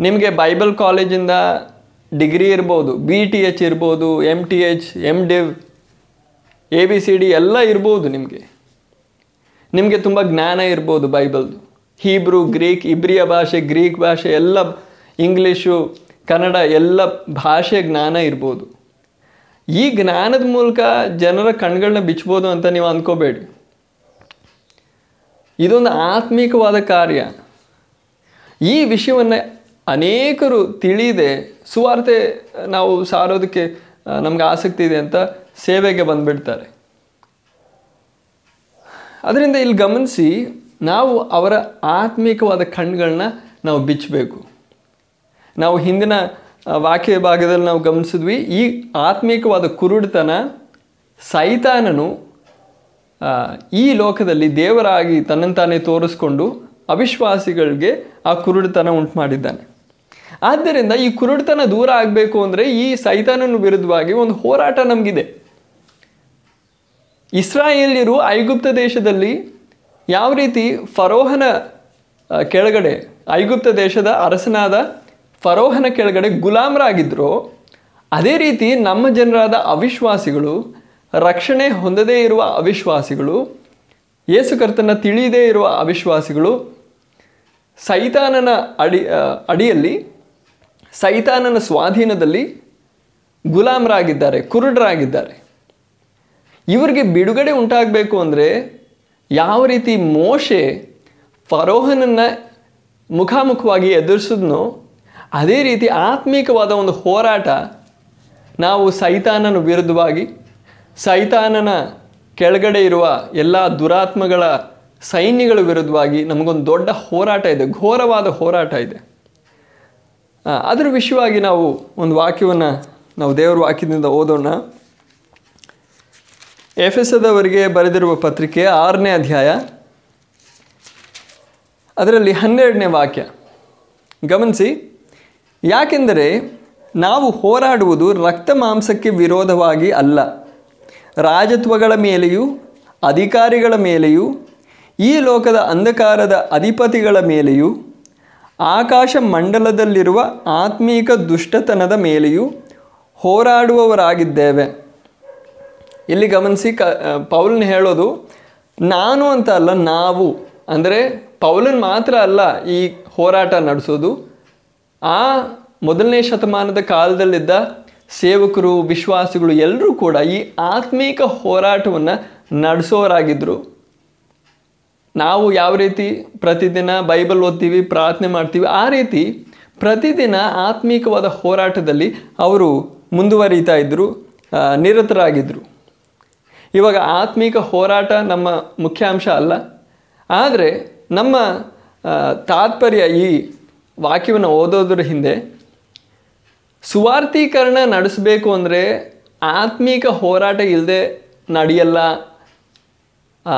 [SPEAKER 1] ನಿಮಗೆ ಬೈಬಲ್ ಕಾಲೇಜಿಂದ ಡಿಗ್ರಿ ಇರ್ಬೋದು, ಬಿ ಟಿ ಎಚ್ ಇರ್ಬೋದು M T H M div, A B C D ಎಲ್ಲ ಇರ್ಬೋದು ನಿಮಗೆ. ನಿಮಗೆ ತುಂಬ ಜ್ಞಾನ ಇರ್ಬೋದು ಬೈಬಲ್ದು. ಹೀಬ್ರೂ, ಗ್ರೀಕ್, ಇಬ್ರಿಯ ಭಾಷೆ, ಗ್ರೀಕ್ ಭಾಷೆ, ಎಲ್ಲ ಇಂಗ್ಲೀಷು ಕನ್ನಡ ಎಲ್ಲ ಭಾಷೆ ಜ್ಞಾನ ಇರ್ಬೋದು. ಈ ಜ್ಞಾನದ ಮೂಲಕ ಜನರ ಕಣ್ಗಳನ್ನ ಬಿಚ್ಬೋದು ಅಂತ ನೀವು ಅಂದ್ಕೋಬೇಡಿ. ಇದೊಂದು ಆತ್ಮಿಕವಾದ ಕಾರ್ಯ. ಈ ವಿಷಯವನ್ನು ಅನೇಕರು ತಿಳಿದೆ. ಸುವಾರ್ತೆ ನಾವು ಸಾರೋದಕ್ಕೆ ನಮ್ಗೆ ಆಸಕ್ತಿ ಇದೆ ಅಂತ ಸೇವೆಗೆ ಬಂದುಬಿಡ್ತಾರೆ. ಅದರಿಂದ ಇಲ್ಲಿ ಗಮನಿಸಿ ನಾವು ಅವರ ಆತ್ಮಿಕವಾದ ಕಣ್ಗಳನ್ನ ನಾವು ಬಿಚ್ಚಬೇಕು ನಾವು ಹಿಂದಿನ ವಾಕ್ಯ ಭಾಗದಲ್ಲಿ ನಾವು ಗಮನಿಸಿದ್ವಿ, ಈ ಆತ್ಮೀಕವಾದ ಕುರುಡುತನ ಸೈತಾನನು ಈ ಲೋಕದಲ್ಲಿ ದೇವರಾಗಿ ತನ್ನಂತಾನೇ ತೋರಿಸ್ಕೊಂಡು ಅವಿಶ್ವಾಸಿಗಳಿಗೆ ಆ ಕುರುಡುತನ ಉಂಟು ಮಾಡಿದ್ದಾನೆ ಆದ್ದರಿಂದ ಈ ಕುರುಡುತನ ದೂರ ಆಗಬೇಕು ಅಂದರೆ ಈ ಸೈತಾನನ ವಿರುದ್ಧವಾಗಿ ಒಂದು ಹೋರಾಟ ನಮಗಿದೆ. ಇಸ್ರಾಯೇಲ್ಯರು ಐಗುಪ್ತ ದೇಶದಲ್ಲಿ ಯಾವ ರೀತಿ ಫರೋಹನ ಕೆಳಗಡೆ ಐಗುಪ್ತ ದೇಶದ ಅರಸನಾದ ಫರೋಹನ ಕೆಳಗಡೆ ಗುಲಾಮರಾಗಿದ್ದರು ಅದೇ ರೀತಿ ನಮ್ಮ ಜನರಾದ ಅವಿಶ್ವಾಸಿಗಳು, ರಕ್ಷಣೆ ಹೊಂದದೇ ಇರುವ ಅವಿಶ್ವಾಸಿಗಳು, ಯೇಸು ಕರ್ತನ ತಿಳಿಯದೇ ಇರುವ ಅವಿಶ್ವಾಸಿಗಳು, ಸೈತಾನನ ಅಡಿ ಅಡಿಯಲ್ಲಿ, ಸೈತಾನನ ಸ್ವಾಧೀನದಲ್ಲಿ ಗುಲಾಮರಾಗಿದ್ದಾರೆ, ಕುರುಡರಾಗಿದ್ದಾರೆ. ಇವರಿಗೆ ಬಿಡುಗಡೆ ಉಂಟಾಗಬೇಕು ಅಂದರೆ ಯಾವ ರೀತಿ ಮೋಶೆ ಫರೋಹನನ್ನು ಮುಖಾಮುಖವಾಗಿ ಎದುರಿಸಿದ್ನೋ ಅದೇ ರೀತಿ ಆತ್ಮೀಕವಾದ ಒಂದು ಹೋರಾಟ ನಾವು ಸೈತಾನನ ವಿರುದ್ಧವಾಗಿ, ಸೈತಾನನ ಕೆಳಗಡೆ ಇರುವ ಎಲ್ಲ ದುರಾತ್ಮಗಳ ಸೈನ್ಯಗಳ ವಿರುದ್ಧವಾಗಿ ನಮಗೊಂದು ದೊಡ್ಡ ಹೋರಾಟ ಇದೆ, ಘೋರವಾದ ಹೋರಾಟ ಇದೆ. ಅದರ ವಿಷಯವಾಗಿ ನಾವು ಒಂದು ವಾಕ್ಯವನ್ನು ನಾವು ದೇವರ ವಾಕ್ಯದಿಂದ ಓದೋಣ. ಎಫ್ ಎಸ್ ಎಫೆಸದವರಿಗೆ ಬರೆದಿರುವ ಪತ್ರಿಕೆ ಆರನೇ ಅಧ್ಯಾಯ, ಅದರಲ್ಲಿ ಹನ್ನೆರಡನೇ ವಾಕ್ಯ. ಗಮನಿಸಿ ಯಾಕೆಂದರೆ ನಾವು ಹೋರಾಡುವುದು ರಕ್ತ ಮಾಂಸಕ್ಕೆ ವಿರೋಧವಾಗಿ ಅಲ್ಲ. ರಾಜತ್ವಗಳ ಮೇಲೆಯೂ, ಅಧಿಕಾರಿಗಳ ಮೇಲೆಯೂ, ಈ ಲೋಕದ ಅಂಧಕಾರದ ಅಧಿಪತಿಗಳ ಮೇಲೆಯೂ, ಆಕಾಶ ಮಂಡಲದಲ್ಲಿರುವ ಆತ್ಮೀಕ ದುಷ್ಟತನದ ಮೇಲೆಯೂ ಹೋರಾಡುವವರಾಗಿದ್ದೇವೆ. ಇಲ್ಲಿ ಗಮನಿಸಿ ಕ ಪೌಲ್ನ ಹೇಳೋದು, ನಾನು ಅಂತ ಅಲ್ಲ, ನಾವು. ಅಂದರೆ ಪೌಲನ್ ಮಾತ್ರ ಅಲ್ಲ ಈ ಹೋರಾಟ ನಡೆಸೋದು. ಆ ಮೊದಲನೇ ಶತಮಾನದ ಕಾಲದಲ್ಲಿದ್ದ ಸೇವಕರು, ವಿಶ್ವಾಸಿಗಳು ಎಲ್ಲರೂ ಕೂಡ ಈ ಆತ್ಮೀಕ ಹೋರಾಟವನ್ನು ನಡೆಸೋರಾಗಿದ್ದರು ನಾವು ಯಾವ ರೀತಿ ಪ್ರತಿದಿನ ಬೈಬಲ್ ಓದ್ತೀವಿ, ಪ್ರಾರ್ಥನೆ ಮಾಡ್ತೀವಿ, ಆ ರೀತಿ ಪ್ರತಿದಿನ ಆತ್ಮೀಕವಾದ ಹೋರಾಟದಲ್ಲಿ ಅವರು ಮುಂದುವರಿತಾ ಇದ್ದರು ನಿರತರಾಗಿದ್ದರು ಇವಾಗ ಆತ್ಮೀಕ ಹೋರಾಟ ನಮ್ಮ ಮುಖ್ಯಾಂಶ ಅಲ್ಲ. ಆದರೆ ನಮ್ಮ ತಾತ್ಪರ್ಯ ಈ ವಾಕ್ಯವನ್ನು ಓದೋದ್ರ ಹಿಂದೆ ಸುವಾರ್ಥೀಕರಣ ನಡೆಸಬೇಕು ಅಂದರೆ ಆತ್ಮೀಕ ಹೋರಾಟ ಇಲ್ಲದೆ ನಡೆಯಲ್ಲ. ಆ,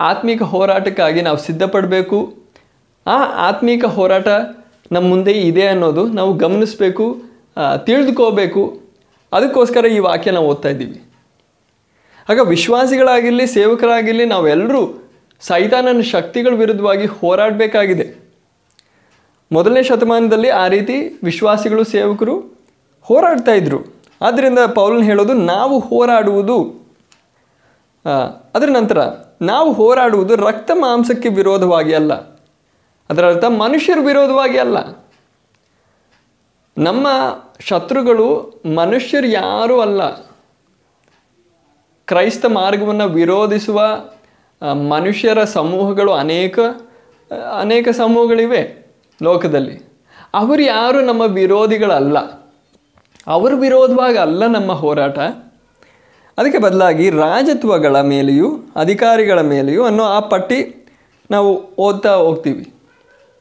[SPEAKER 1] ಆತ್ಮಿಕ ಹೋರಾಟಕ್ಕಾಗಿ ನಾವು ಸಿದ್ಧಪಡಬೇಕು. ಆ ಆತ್ಮಿಕ ಹೋರಾಟ ನಮ್ಮ ಮುಂದೆ ಇದೆ ಅನ್ನೋದು ನಾವು ಗಮನಿಸಬೇಕು ತಿಳಿದುಕೋಬೇಕು. ಅದಕ್ಕೋಸ್ಕರ ಈ ವಾಕ್ಯ ನಾವು ಓದ್ತಾ ಇದ್ದೀವಿ. ಆಗ ವಿಶ್ವಾಸಿಗಳಾಗಿರಲಿ ಸೇವಕರಾಗಿರಲಿ ನಾವೆಲ್ಲರೂ ಸೈತಾನನ ಶಕ್ತಿಗಳ ವಿರುದ್ಧವಾಗಿ ಹೋರಾಡಬೇಕಾಗಿದೆ. ಮೊದಲನೇ ಶತಮಾನದಲ್ಲಿ ಆ ರೀತಿ ವಿಶ್ವಾಸಿಗಳು, ಸೇವಕರು ಹೋರಾಡ್ತಾ ಇದ್ದರು ಆದ್ದರಿಂದ ಪೌಲನ್ ಹೇಳೋದು, ನಾವು ಹೋರಾಡುವುದು. ಅದರ ನಂತರ, ನಾವು ಹೋರಾಡುವುದು ರಕ್ತ ಮಾಂಸಕ್ಕೆ ವಿರೋಧವಾಗಿ ಅಲ್ಲ. ಅದರ ಅರ್ಥ, ಮನುಷ್ಯರ ವಿರೋಧವಾಗಿ ಅಲ್ಲ. ನಮ್ಮ ಶತ್ರುಗಳು ಮನುಷ್ಯರು ಯಾರೂ ಅಲ್ಲ. ಕ್ರೈಸ್ತ ಮಾರ್ಗವನ್ನು ವಿರೋಧಿಸುವ ಮನುಷ್ಯರ ಸಮೂಹಗಳು ಅನೇಕ ಅನೇಕ ಸಮೂಹಗಳಿವೆ. ಲೋಕದಲ್ಲಿ. ಅವರು ಯಾರು ನಮ್ಮ ವಿರೋಧಿಗಳಲ್ಲ. ಅವರು ವಿರೋಧವಾಗಿ ಅಲ್ಲ ನಮ್ಮ ಹೋರಾಟ. ಅದಕ್ಕೆ ಬದಲಾಗಿ ರಾಜತ್ವಗಳ ಮೇಲೆಯೂ, ಅಧಿಕಾರಿಗಳ ಮೇಲೆಯೂ ಅನ್ನೋ ಆ ಪಟ್ಟಿ ನಾವು ಓದ್ತಾ ಹೋಗ್ತೀವಿ.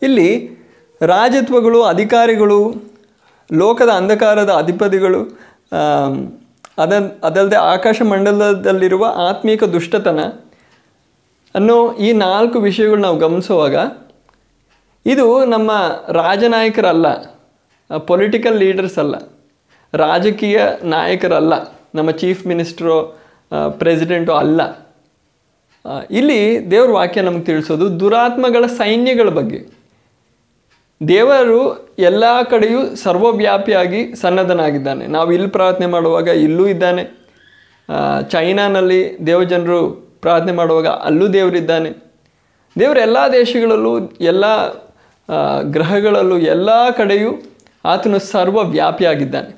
[SPEAKER 1] ಇಲ್ಲಿ ರಾಜತ್ವಗಳು, ಅಧಿಕಾರಿಗಳು, ಲೋಕದ ಅಂಧಕಾರದ ಅಧಿಪತಿಗಳು ಅದ ಅದಲ್ಲದೆ ಆಕಾಶ ಮಂಡಲದಲ್ಲಿರುವ ಆತ್ಮೀಕ ದುಷ್ಟತನ ಅನ್ನೋ ಈ ನಾಲ್ಕು ವಿಷಯಗಳು ನಾವು ಗಮನಿಸುವಾಗ ಇದು ನಮ್ಮ ರಾಜನಾಯಕರಲ್ಲ ಪೊಲಿಟಿಕಲ್ ಲೀಡರ್ಸ್ ಅಲ್ಲ, ರಾಜಕೀಯ ನಾಯಕರಲ್ಲ, ನಮ್ಮ ಚೀಫ್ ಮಿನಿಸ್ಟ್ರು ಪ್ರೆಸಿಡೆಂಟು ಅಲ್ಲ. ಇಲ್ಲಿ ದೇವ್ರ ವಾಕ್ಯ ನಮ್ಗೆ ತಿಳಿಸೋದು ದುರಾತ್ಮಗಳ ಸೈನ್ಯಗಳ ಬಗ್ಗೆ. ದೇವರು ಎಲ್ಲ ಕಡೆಯೂ ಸರ್ವವ್ಯಾಪಿಯಾಗಿ ಸನ್ನದ್ಧನಾಗಿದ್ದಾನೆ. ನಾವು ಇಲ್ಲಿ ಪ್ರಾರ್ಥನೆ ಮಾಡುವಾಗ ಇಲ್ಲೂ ಇದ್ದಾನೆ. ಚೈನಾನಲ್ಲಿ ದೇವಜನರು ಪ್ರಾರ್ಥನೆ ಮಾಡುವಾಗ ಅಲ್ಲೂ ದೇವರಿದ್ದಾನೆ. ದೇವರು ಎಲ್ಲ ದೇಶಗಳಲ್ಲೂ ಎಲ್ಲ ಗ್ರಹಗಳಲ್ಲೂ ಎಲ್ಲ ಕಡೆಯೂ ಆತನು ಸರ್ವವ್ಯಾಪಿಯಾಗಿದ್ದಾನೆ.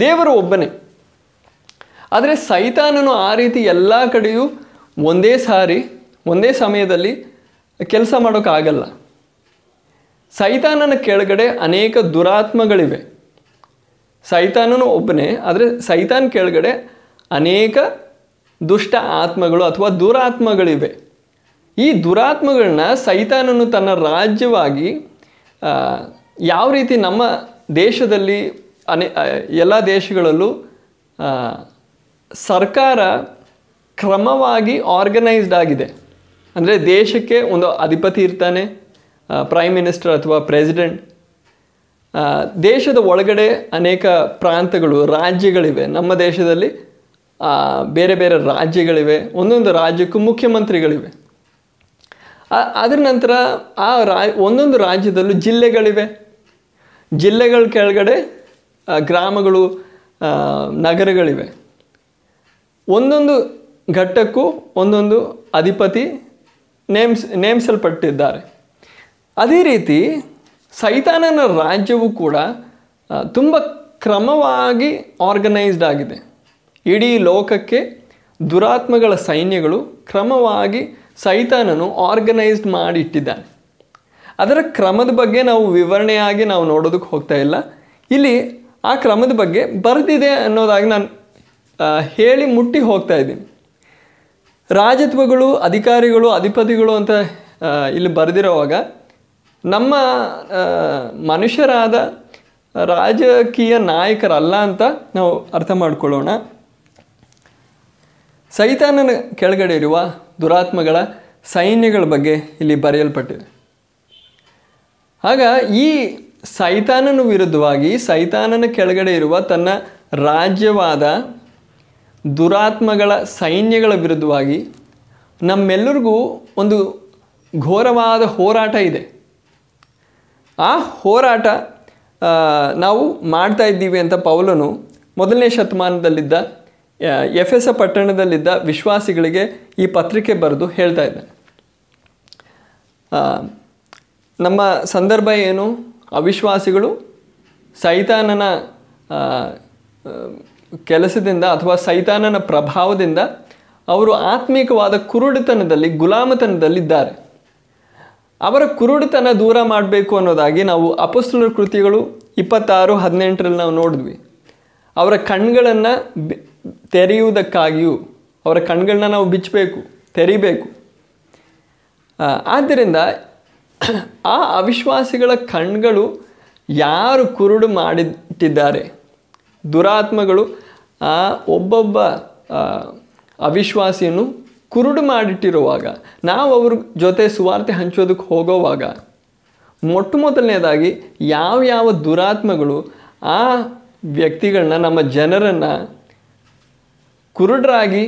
[SPEAKER 1] ದೇವರು ಒಬ್ಬನೇ. ಆದರೆ ಸೈತಾನನು ಆ ರೀತಿ ಎಲ್ಲ ಕಡೆಯೂ ಒಂದೇ ಸಾರಿ, ಒಂದೇ ಸಮಯದಲ್ಲಿ ಕೆಲಸ ಮಾಡೋಕ್ಕಾಗಲ್ಲ ಸೈತಾನನ ಕೆಳಗಡೆ ಅನೇಕ ದುರಾತ್ಮಗಳಿವೆ. ಸೈತಾನನು ಒಬ್ಬನೇ, ಆದರೆ ಸೈತಾನ್ ಕೆಳಗಡೆ ಅನೇಕ ದುಷ್ಟ ಆತ್ಮಗಳು ಅಥವಾ ದುರಾತ್ಮಗಳಿವೆ. ಈ ದುರಾತ್ಮಗಳನ್ನ ಸೈತಾನನು ತನ್ನ ರಾಜ್ಯವಾಗಿ ಯಾವ ರೀತಿ ನಮ್ಮ ದೇಶದಲ್ಲಿ ಅನೆ ಎಲ್ಲ ದೇಶಗಳಲ್ಲೂ ಸರ್ಕಾರ ಕ್ರಮವಾಗಿ ಆರ್ಗನೈಸ್ಡ್ ಆಗಿದೆ. ಅಂದರೆ ದೇಶಕ್ಕೆ ಒಂದು ಅಧಿಪತಿ ಇರ್ತಾನೆ ಪ್ರೈಮ್ ಮಿನಿಸ್ಟರ್ ಅಥವಾ ಪ್ರೆಸಿಡೆಂಟ್ ದೇಶದ ಒಳಗಡೆ ಅನೇಕ ಪ್ರಾಂತಗಳು ರಾಜ್ಯಗಳಿವೆ. ನಮ್ಮ ದೇಶದಲ್ಲಿ ಬೇರೆ ಬೇರೆ ರಾಜ್ಯಗಳಿವೆ. ಒಂದೊಂದು ರಾಜ್ಯಕ್ಕೂ ಮುಖ್ಯಮಂತ್ರಿಗಳಿವೆ. ಅದರ ನಂತರ ಆ ರಾ, ಒಂದೊಂದು ರಾಜ್ಯದಲ್ಲೂ ಜಿಲ್ಲೆಗಳಿವೆ. ಜಿಲ್ಲೆಗಳ ಕೆಳಗಡೆ ಗ್ರಾಮಗಳು ನಗರಗಳಿವೆ. ಒಂದೊಂದು ಘಟ್ಟಕ್ಕೂ ಒಂದೊಂದು ಅಧಿಪತಿ ನೇಮ್ಸ್, ನೇಮಿಸಲ್ಪಟ್ಟಿದ್ದಾರೆ. ಅದೇ ರೀತಿ ಸೈತಾನನ ರಾಜ್ಯವು ಕೂಡ ತುಂಬ ಕ್ರಮವಾಗಿ ಆರ್ಗನೈಸ್ಡ್ ಆಗಿದೆ. ಇಡೀ ಲೋಕಕ್ಕೆ ದುರಾತ್ಮಗಳ ಸೈನ್ಯಗಳು ಕ್ರಮವಾಗಿ ಸೈತಾನನು ಆರ್ಗನೈಸ್ಡ್ ಮಾಡಿಟ್ಟಿದ್ದಾನೆ. ಅದರ ಕ್ರಮದ ಬಗ್ಗೆ ನಾವು ವಿವರಣೆಯಾಗಿ ನಾವು ನೋಡೋದಕ್ಕೆ ಹೋಗ್ತಾ ಇಲ್ಲ. ಇಲ್ಲಿ ಆ ಕ್ರಮದ ಬಗ್ಗೆ ಬರೆದಿದೆ ಅನ್ನೋದಾಗಿ ನಾನು ಹೇಳಿ ಮುಟ್ಟಿ ಹೋಗ್ತಾ ಇದ್ದೀನಿ. ರಾಜತ್ವಗಳು, ಅಧಿಕಾರಿಗಳು, ಅಧಿಪತಿಗಳು ಅಂತ ಇಲ್ಲಿ ಬರೆದಿರೋವಾಗ ನಮ್ಮ ಮನುಷ್ಯರಾದ ರಾಜಕೀಯ ನಾಯಕರಲ್ಲ ಅಂತ ನಾವು ಅರ್ಥ ಮಾಡ್ಕೊಳ್ಳೋಣ. ಸೈತಾನನ ಕೆಳಗಡೆ ಇರುವ ದುರಾತ್ಮಗಳ ಸೈನ್ಯಗಳ ಬಗ್ಗೆ ಇಲ್ಲಿ ಬರೆಯಲ್ಪಟ್ಟಿದೆ. ಆಗ ಈ ಸೈತಾನನ ವಿರುದ್ಧವಾಗಿ, ಸೈತಾನನ ಕೆಳಗಡೆ ಇರುವ ತನ್ನ ರಾಜ್ಯವಾದ ದುರಾತ್ಮಗಳ ಸೈನ್ಯಗಳ ವಿರುದ್ಧವಾಗಿ ನಮ್ಮೆಲ್ಲರಿಗೂ ಒಂದು ಘೋರವಾದ ಹೋರಾಟ ಇದೆ. ಆ ಹೋರಾಟ ನಾವು ಮಾಡ್ತಾ ಇದ್ದೀವಿ ಅಂತ ಪೌಲನು ಮೊದಲನೇ ಶತಮಾನದಲ್ಲಿದ್ದ ಎಫೆಸ ಪಟ್ಟಣದಲ್ಲಿದ್ದ ವಿಶ್ವಾಸಿಗಳಿಗೆ ಈ ಪತ್ರಿಕೆ ಬರೆದು ಹೇಳ್ತಾ ಇದ್ದಾನೆ. ನಮ್ಮ ಸಂದರ್ಭ ಏನು? ಅವಿಶ್ವಾಸಿಗಳು ಸೈತಾನನ ಕೆಲಸದಿಂದ ಅಥವಾ ಸೈತಾನನ ಪ್ರಭಾವದಿಂದ ಅವರು ಆತ್ಮಿಕವಾದ ಕುರುಡುತನದಲ್ಲಿ, ಗುಲಾಮತನದಲ್ಲಿದ್ದಾರೆ. ಅವರ ಕುರುಡುತನ ದೂರ ಮಾಡಬೇಕು ಅನ್ನೋದಾಗಿ ನಾವು ಅಪಸ್ತುಲರ ಕೃತಿಗಳು ಇಪ್ಪತ್ತಾರು ಹದಿನೆಂಟರಲ್ಲಿ ನಾವು ನೋಡಿದ್ವಿ. ಅವರ ಕಣ್ಗಳನ್ನು ತೆರೆಯುವುದಕ್ಕಾಗಿಯೂ ಅವರ ಕಣ್ಗಳನ್ನ ನಾವು ಬಿಚ್ಚಬೇಕು, ತೆರಿಬೇಕು. ಆದ್ದರಿಂದ ಆ ಅವಿಶ್ವಾಸಿಗಳ ಕಣ್ಗಳು ಯಾರು ಕುರುಡು ಮಾಡಿಟ್ಟಿದ್ದಾರೆ? ದುರಾತ್ಮಗಳು ಆ ಒಬ್ಬೊಬ್ಬ ಅವಿಶ್ವಾಸಿಯನ್ನು ಕುರುಡು ಮಾಡಿಟ್ಟಿರುವಾಗ, ನಾವು ಅವ್ರ ಜೊತೆ ಸುವಾರ್ತೆ ಹಂಚೋದಕ್ಕೆ ಹೋಗೋವಾಗ, ಮೊಟ್ಟ ಮೊದಲನೇದಾಗಿ ಯಾವ ಯಾವ ದುರಾತ್ಮಗಳು ಆ ವ್ಯಕ್ತಿಗಳನ್ನ, ನಮ್ಮ ಜನರನ್ನು ಕುರುಡರಾಗಿ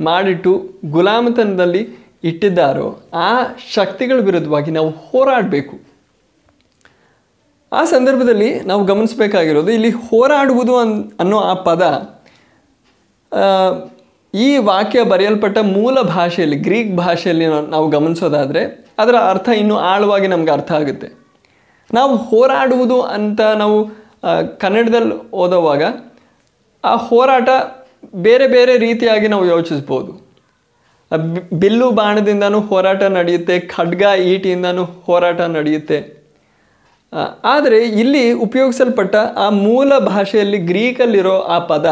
[SPEAKER 1] ಮಾಡಿಟ್ಟು ಗುಲಾಮತನದಲ್ಲಿ ಇಟ್ಟಿದ್ದಾರೋ ಆ ಶಕ್ತಿಗಳ ವಿರುದ್ಧವಾಗಿ ನಾವು ಹೋರಾಡಬೇಕು. ಆ ಸಂದರ್ಭದಲ್ಲಿ ನಾವು ಗಮನಿಸಬೇಕಾಗಿರೋದು ಇಲ್ಲಿ ಹೋರಾಡುವುದು ಅನ್, ಅನ್ನೋ ಆ ಪದ ಈ ವಾಕ್ಯ ಬರೆಯಲ್ಪಟ್ಟ ಮೂಲ ಭಾಷೆಯಲ್ಲಿ, ಗ್ರೀಕ್ ಭಾಷೆಯಲ್ಲಿ ನಾವು ಗಮನಿಸೋದಾದರೆ ಅದರ ಅರ್ಥ ಇನ್ನೂ ಆಳವಾಗಿ ನಮ್ಗೆ ಅರ್ಥ ಆಗುತ್ತೆ. ನಾವು ಹೋರಾಡುವುದು ಅಂತ ನಾವು ಕನ್ನಡದಲ್ಲಿ ಓದೋವಾಗ ಆ ಹೋರಾಟ ಬೇರೆ ಬೇರೆ ರೀತಿಯಾಗಿ ನಾವು ಯೋಚಿಸ್ಬೋದು. ಬಿಲ್ಲು ಬಾಣದಿಂದನೂ ಹೋರಾಟ ನಡೆಯುತ್ತೆ, ಖಡ್ಗ ಈಟಿಯಿಂದನೂ ಹೋರಾಟ ನಡೆಯುತ್ತೆ. ಆದರೆ ಇಲ್ಲಿ ಉಪಯೋಗಿಸಲ್ಪಟ್ಟ ಆ ಮೂಲ ಭಾಷೆಯಲ್ಲಿ ಗ್ರೀಕಲ್ಲಿರೋ ಆ ಪದ,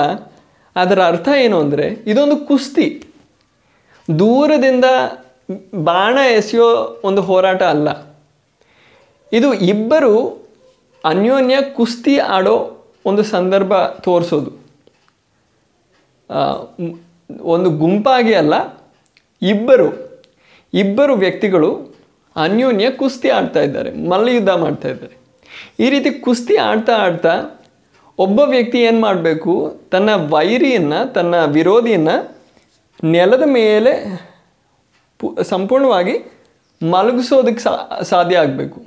[SPEAKER 1] ಅದರ ಅರ್ಥ ಏನು ಅಂದರೆ ಇದೊಂದು ಕುಸ್ತಿ. ದೂರದಿಂದ ಬಾಣ ಎಸೆಯೋ ಒಂದು ಹೋರಾಟ ಅಲ್ಲ. ಇದು ಇಬ್ಬರು ಅನ್ಯೋನ್ಯ ಕುಸ್ತಿ ಆಡೋ ಒಂದು ಸಂದರ್ಭ ತೋರಿಸೋದು. ಒಂದು ಗುಂಪಾಗಿ ಅಲ್ಲ, ಇಬ್ಬರು ಇಬ್ಬರು ವ್ಯಕ್ತಿಗಳು ಅನ್ಯೋನ್ಯ ಕುಸ್ತಿ ಆಡ್ತಾ ಇದ್ದಾರೆ, ಮಲ್ಲಯುದ್ಧ ಮಾಡ್ತಾ ಇದ್ದಾರೆ. ಈ ರೀತಿ ಕುಸ್ತಿ ಆಡ್ತಾ ಆಡ್ತಾ ಒಬ್ಬ ವ್ಯಕ್ತಿ ಏನು ಮಾಡಬೇಕು, ತನ್ನ ವೈರಿಯನ್ನು, ತನ್ನ ವಿರೋಧಿಯನ್ನು ನೆಲದ ಮೇಲೆ ಪು, ಸಂಪೂರ್ಣವಾಗಿ ಮಲಗಿಸೋದಕ್ಕೆ ಸಾಧ್ಯ ಆಗಬೇಕು.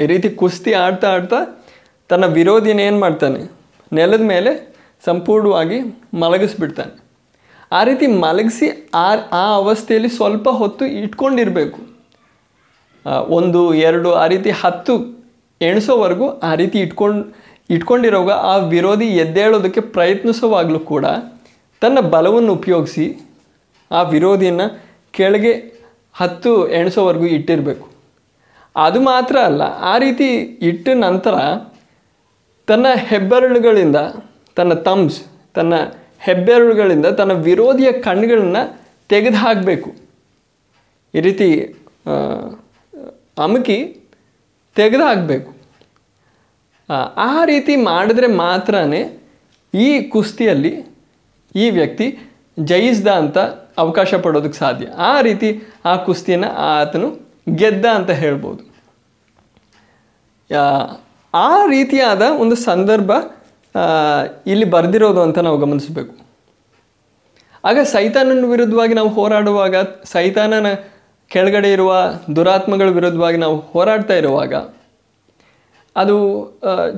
[SPEAKER 1] ಈ ರೀತಿ ಕುಸ್ತಿ ಆಡ್ತಾ ಆಡ್ತಾ ತನ್ನ ವಿರೋಧಿನ ಏನು ಮಾಡ್ತಾನೆ, ನೆಲದ ಮೇಲೆ ಸಂಪೂರ್ಣವಾಗಿ ಮಲಗಿಸ್ಬಿಡ್ತಾನೆ. ಆ ರೀತಿ ಮಲಗಿಸಿ ಆ ಆ ಅವಸ್ಥೆಯಲ್ಲಿ ಸ್ವಲ್ಪ ಹೊತ್ತು ಇಟ್ಕೊಂಡಿರಬೇಕು. ಒಂದು, ಎರಡು, ಆ ರೀತಿ ಹತ್ತು ಎಣಿಸೋವರೆಗೂ ಆ ರೀತಿ ಇಟ್ಕೊಂಡು, ಇಟ್ಕೊಂಡಿರೋವಾಗ ಆ ವಿರೋಧಿ ಎದ್ದೇಳೋದಕ್ಕೆ ಪ್ರಯತ್ನಿಸೋವಾಗಲೂ ಕೂಡ ತನ್ನ ಬಲವನ್ನು ಉಪಯೋಗಿಸಿ ಆ ವಿರೋಧಿಯನ್ನು ಕೆಳಗೆ ಹತ್ತು ಎಣಿಸೋವರೆಗೂ ಇಟ್ಟಿರಬೇಕು. ಅದು ಮಾತ್ರ ಅಲ್ಲ, ಆ ರೀತಿ ಇಟ್ಟ ನಂತರ ತನ್ನ ಹೆಬ್ಬೆರಳುಗಳಿಂದ ತನ್ನ ತಮ್ಸ್ ತನ್ನ ಹೆಬ್ಬೆರಳುಗಳಿಂದ ತನ್ನ ವಿರೋಧಿಯ ಕಣ್ಣುಗಳನ್ನು ತೆಗೆದು ಹಾಕಬೇಕು ಈ ರೀತಿ ಅಮುಕಿ ತೆಗೆದು ಹಾಕಬೇಕು ಆ ರೀತಿ ಮಾಡಿದ್ರೆ ಮಾತ್ರನೇ ಈ ಕುಸ್ತಿಯಲ್ಲಿ ಈ ವ್ಯಕ್ತಿ ಜಯಿಸ್ದ ಅಂತ ಅವಕಾಶ ಪಡೋದಕ್ಕೆ ಸಾಧ್ಯ. ಆ ರೀತಿ ಆ ಕುಸ್ತಿಯನ್ನು ಆತನು ಗೆದ್ದ ಅಂತ ಹೇಳ್ಬೋದು. ಆ ರೀತಿಯಾದ ಒಂದು ಸಂದರ್ಭ ಇಲ್ಲಿ ಬರೆದಿರೋದು ಅಂತ ನಾವು ಗಮನಿಸಬೇಕು. ಆಗ ಸೈತಾನನ ವಿರುದ್ಧವಾಗಿ ನಾವು ಹೋರಾಡುವಾಗ ಸೈತಾನನ ಕೆಳಗಡೆ ಇರುವ ದುರಾತ್ಮಗಳ ವಿರುದ್ಧವಾಗಿ ನಾವು ಹೋರಾಡ್ತಾ ಇರುವಾಗ ಅದು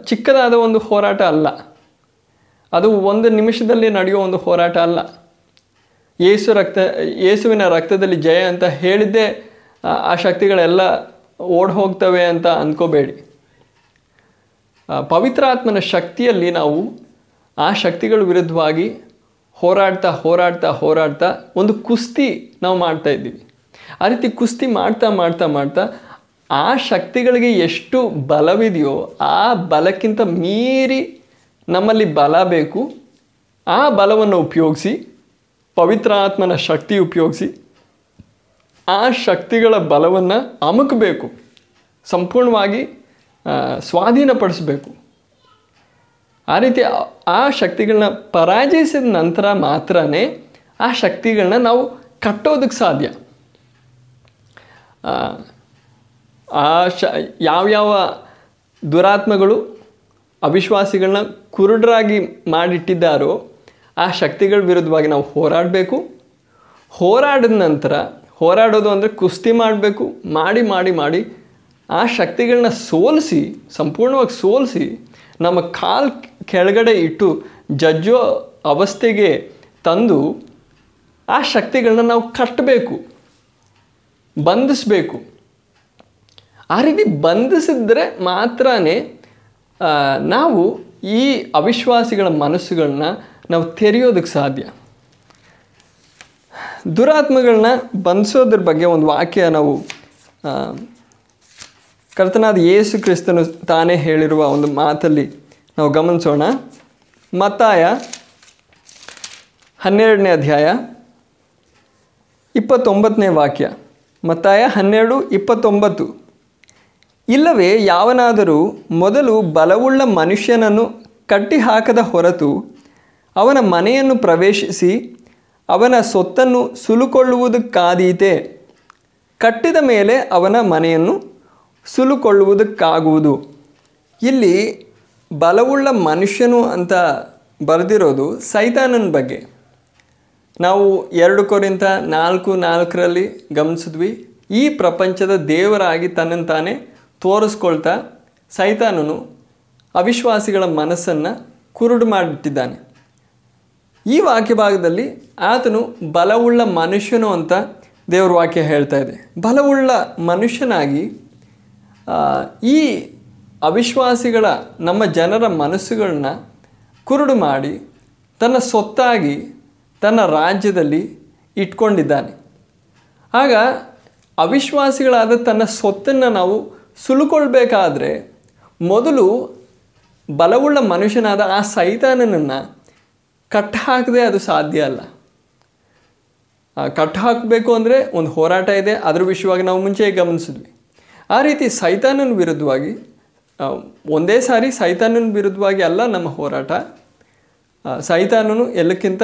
[SPEAKER 1] ಚಿಕ್ಕದಾದ ಒಂದು ಹೋರಾಟ ಅಲ್ಲ. ಅದು ಒಂದು ನಿಮಿಷದಲ್ಲಿ ನಡೆಯುವ ಒಂದು ಹೋರಾಟ ಅಲ್ಲ. ಯೇಸು ರಕ್ತ ಯೇಸುವಿನ ರಕ್ತದಲ್ಲಿ ಜಯ ಅಂತ ಹೇಳಿದ್ದೇ ಆ, ಶಕ್ತಿಗಳೆಲ್ಲ ಓಡ್ ಹೋಗ್ತವೆ ಅಂತ ಅಂದ್ಕೋಬೇಡಿ ಪವಿತ್ರಾತ್ಮನ ಶಕ್ತಿಯಲ್ಲಿ ನಾವು ಆ ಶಕ್ತಿಗಳ ವಿರುದ್ಧವಾಗಿ ಹೋರಾಡ್ತಾ ಹೋರಾಡ್ತಾ ಹೋರಾಡ್ತಾ ಒಂದು ಕುಸ್ತಿ ನಾವು ಮಾಡ್ತಾ ಇದ್ದೀವಿ. ಆ ರೀತಿ ಕುಸ್ತಿ ಮಾಡ್ತಾ ಮಾಡ್ತಾ ಮಾಡ್ತಾ ಆ ಶಕ್ತಿಗಳಿಗೆ ಎಷ್ಟು ಬಲವಿದೆಯೋ ಆ ಬಲಕ್ಕಿಂತ ಮೀರಿ ನಮ್ಮಲ್ಲಿ ಬಲ ಬೇಕು. ಆ ಬಲವನ್ನು ಉಪಯೋಗಿಸಿ, ಪವಿತ್ರಾತ್ಮನ ಶಕ್ತಿ ಉಪಯೋಗಿಸಿ ಆ ಶಕ್ತಿಗಳ ಬಲವನ್ನು ಅಮುಕಬೇಕು. ಸಂಪೂರ್ಣವಾಗಿ ಸ್ವಾಧೀನಪಡಿಸಬೇಕು. ಆ ರೀತಿ ಆ- ಶಕ್ತಿಗಳನ್ನ ಪರಾಜಯಿಸಿದ ನಂತರ ಮಾತ್ರ ಆ ಶಕ್ತಿಗಳನ್ನ ನಾವು ಕಟ್ಟೋದಕ್ಕೆ ಸಾಧ್ಯ. ಆ ಶ, ಯಾವ್ಯಾವ ದುರಾತ್ಮಗಳು ಅವಿಶ್ವಾಸಿಗಳನ್ನ ಕುರುಡರಾಗಿ ಮಾಡಿಟ್ಟಿದ್ದಾರೋ ಆ ಶಕ್ತಿಗಳ ವಿರುದ್ಧವಾಗಿ ನಾವು ಹೋರಾಡಬೇಕು. ಹೋರಾಡಿದ ನಂತರ, ಹೋರಾಡೋದು ಅಂದರೆ ಕುಸ್ತಿ ಮಾಡಬೇಕು, ಮಾಡಿ ಮಾಡಿ ಮಾಡಿ ಆ ಶಕ್ತಿಗಳನ್ನ ಸೋಲಿಸಿ, ಸಂಪೂರ್ಣವಾಗಿ ಸೋಲಿಸಿ, ನಮ್ಮ ಕಾಲು ಕೆಳಗಡೆ ಇಟ್ಟು ಜಜ್ಜೋ ಅವಸ್ಥೆಗೆ ತಂದು ಆ ಶಕ್ತಿಗಳನ್ನ ನಾವು ಕಟ್ಟಬೇಕು ಬಂಧಿಸಬೇಕು. ಆ ರೀತಿ ಬಂಧಿಸಿದ್ರೆ ಮಾತ್ರ ನಾವು ಈ ಅವಿಶ್ವಾಸಿಗಳ ಮನಸ್ಸುಗಳನ್ನ ನಾವು ತೆರೆಯೋದಕ್ಕೆ ಸಾಧ್ಯ. ದುರಾತ್ಮಗಳನ್ನ ಬಂಧಿಸೋದ್ರ ಬಗ್ಗೆ ಒಂದು ವಾಕ್ಯ ನಾವು ಕರ್ತನಾದ ಯೇಸು ಕ್ರಿಸ್ತನು ತಾನೇ ಹೇಳಿರುವ ಒಂದು ಮಾತಲ್ಲಿ ನಾವು ಗಮನಿಸೋಣ. ಮತ್ತಾಯ ಹನ್ನೆರಡನೇ ಅಧ್ಯಾಯ ಇಪ್ಪತ್ತೊಂಬತ್ತನೇ ವಾಕ್ಯ. ಮತ್ತಾಯ ಹನ್ನೆರಡು, ಇಪ್ಪತ್ತೊಂಬತ್ತು. ಇಲ್ಲವೇ ಯಾವನಾದರೂ ಮೊದಲು ಬಲವುಳ್ಳ ಮನುಷ್ಯನನ್ನು ಕಟ್ಟಿಹಾಕದ ಹೊರತು ಅವನ ಮನೆಯನ್ನು ಪ್ರವೇಶಿಸಿ ಅವನ ಸೊತ್ತನ್ನು ಸುಲುಕೊಳ್ಳುವುದಕ್ಕಾದೀತೆ ಕಟ್ಟಿದ ಮೇಲೆ ಅವನ ಮನೆಯನ್ನು ಸುಲುಕೊಳ್ಳುವುದಕ್ಕಾಗುವುದು. ಇಲ್ಲಿ ಬಲವುಳ್ಳ ಮನುಷ್ಯನು ಅಂತ ಬರೆದಿರೋದು ಸೈತಾನನ ಬಗ್ಗೆ. ನಾವು ಎರಡು ಕೊರಿಂತ ನಾಲ್ಕು ನಾಲ್ಕರಲ್ಲಿ ಗಮನಿಸಿದ್ವಿ. ಈ ಪ್ರಪಂಚದ ದೇವರಾಗಿ ತನ್ನನ್ನು ತಾನೇ ತೋರಿಸ್ಕೊಳ್ತಾ ಸೈತಾನನು ಅವಿಶ್ವಾಸಿಗಳ ಮನಸ್ಸನ್ನು ಕುರುಡು ಮಾಡಿಟ್ಟಿದ್ದಾನೆ. ಈ ವಾಕ್ಯ ಭಾಗದಲ್ಲಿ ಆತನು ಬಲವುಳ್ಳ ಮನುಷ್ಯನು ಅಂತ ದೇವ್ರ ವಾಕ್ಯ ಹೇಳ್ತಾ ಇದೆ. ಬಲವುಳ್ಳ ಮನುಷ್ಯನಾಗಿ ಈ ಅವಿಶ್ವಾಸಿಗಳ, ನಮ್ಮ ಜನರ ಮನಸ್ಸುಗಳನ್ನ ಕುರುಡು ಮಾಡಿ ತನ್ನ ಸೊತ್ತಾಗಿ ತನ್ನ ರಾಜ್ಯದಲ್ಲಿ ಇಟ್ಕೊಂಡಿದ್ದಾನೆ. ಆಗ ಅವಿಶ್ವಾಸಿಗಳಾದ ತನ್ನ ಸೊತ್ತನ್ನು ನಾವು ಸುಲುಕೊಳ್ಬೇಕಾದ್ರೆ ಮೊದಲು ಬಲವುಳ್ಳ ಮನುಷ್ಯನಾದ ಆ ಸೈತಾನನನ್ನು ಹಾಕದೆ ಅದು ಸಾಧ್ಯ ಅಲ್ಲ. ಕಟ್ ಹಾಕಬೇಕು ಅಂದರೆ ಒಂದು ಹೋರಾಟ ಇದೆ ಅದರ ವಿಷಯವಾಗಿ ನಾವು ಮುಂಚೆ ಗಮನಿಸಿದ್ವಿ. ಆ ರೀತಿ ಸೈತಾನನ ವಿರುದ್ಧವಾಗಿ ಒಂದೇ ಸಾರಿ ಸೈತಾನನ ವಿರುದ್ಧವಾಗಿ ಅಲ್ಲ ನಮ್ಮ ಹೋರಾಟ. ಸೈತಾನನು ಎಲ್ಲಕ್ಕಿಂತ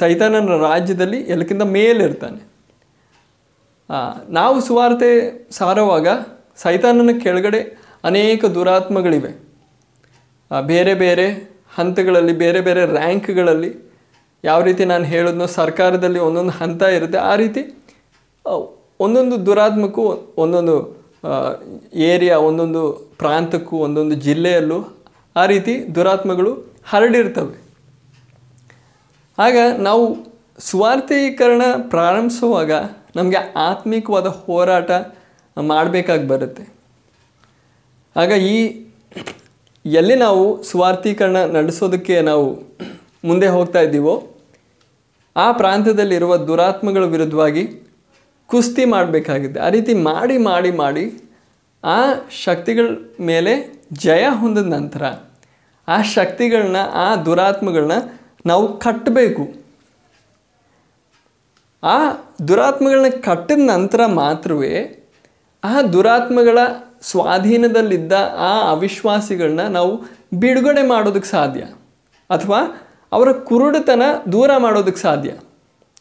[SPEAKER 1] ಸೈತಾನನ ರಾಜ್ಯದಲ್ಲಿ ಎಲ್ಲಕ್ಕಿಂತ ಮೇಲಿರ್ತಾನೆ ನಾವು ಸುವಾರ್ತೆ ಸಾರುವಾಗ ಸೈತಾನನ ಕೆಳಗಡೆ ಅನೇಕ ದುರಾತ್ಮಗಳಿವೆ. ಬೇರೆ ಬೇರೆ ಹಂತಗಳಲ್ಲಿ, ಬೇರೆ ಬೇರೆ ರ್ಯಾಂಕ್ಗಳಲ್ಲಿ ಯಾವ ರೀತಿ ನಾನು ಹೇಳಿದ್ನೋ ಸರ್ಕಾರದಲ್ಲಿ ಒಂದೊಂದು ಹಂತ ಇರುತ್ತೆ. ಆ ರೀತಿ ಒಂದೊಂದು ದುರಾತ್ಮಕ್ಕೂ ಒಂದೊಂದು ಏರಿಯಾ, ಒಂದೊಂದು ಪ್ರಾಂತಕ್ಕೂ, ಒಂದೊಂದು ಜಿಲ್ಲೆಯಲ್ಲೂ ಆ ರೀತಿ ದುರಾತ್ಮಗಳು ಹರಡಿರ್ತವೆ. ಆಗ ನಾವು ಸ್ವಾರ್ಥೀಕರಣ ಪ್ರಾರಂಭಿಸುವಾಗ ನಮಗೆ ಆತ್ಮಿಕವಾದ ಹೋರಾಟ ಮಾಡಬೇಕಾಗಿ ಬರುತ್ತೆ. ಆಗ ಈ ಎಲ್ಲಿ ನಾವು ಸ್ವಾರ್ಥೀಕರಣ ನಡೆಸೋದಕ್ಕೆ ನಾವು ಮುಂದೆ ಹೋಗ್ತಾ ಇದ್ದೀವೋ, ಆ ಪ್ರಾಂತದಲ್ಲಿರುವ ದುರಾತ್ಮಗಳ ವಿರುದ್ಧವಾಗಿ ಕುಸ್ತಿ ಮಾಡಬೇಕಾಗಿದೆ. ಆ ರೀತಿ ಮಾಡಿ ಮಾಡಿ ಮಾಡಿ ಆ ಶಕ್ತಿಗಳ ಮೇಲೆ ಜಯ ಹೊಂದಿದ ನಂತರ ಆ ಶಕ್ತಿಗಳನ್ನ, ಆ ದುರಾತ್ಮಗಳನ್ನ ನಾವು ಕಟ್ಟಬೇಕು ಆ ದುರಾತ್ಮಗಳನ್ನ ಕಟ್ಟಿದ ನಂತರ ಮಾತ್ರವೇ ಆ ದುರಾತ್ಮಗಳ ಸ್ವಾಧೀನದಲ್ಲಿದ್ದ ಆ ಅವಿಶ್ವಾಸಿಗಳನ್ನ ನಾವು ಬಿಡುಗಡೆ ಮಾಡೋದಕ್ಕೆ ಸಾಧ್ಯ. ಅಥವಾ ಅವರ ಕುರುಡುತನ ದೂರ ಮಾಡೋದಕ್ಕೆ ಸಾಧ್ಯ.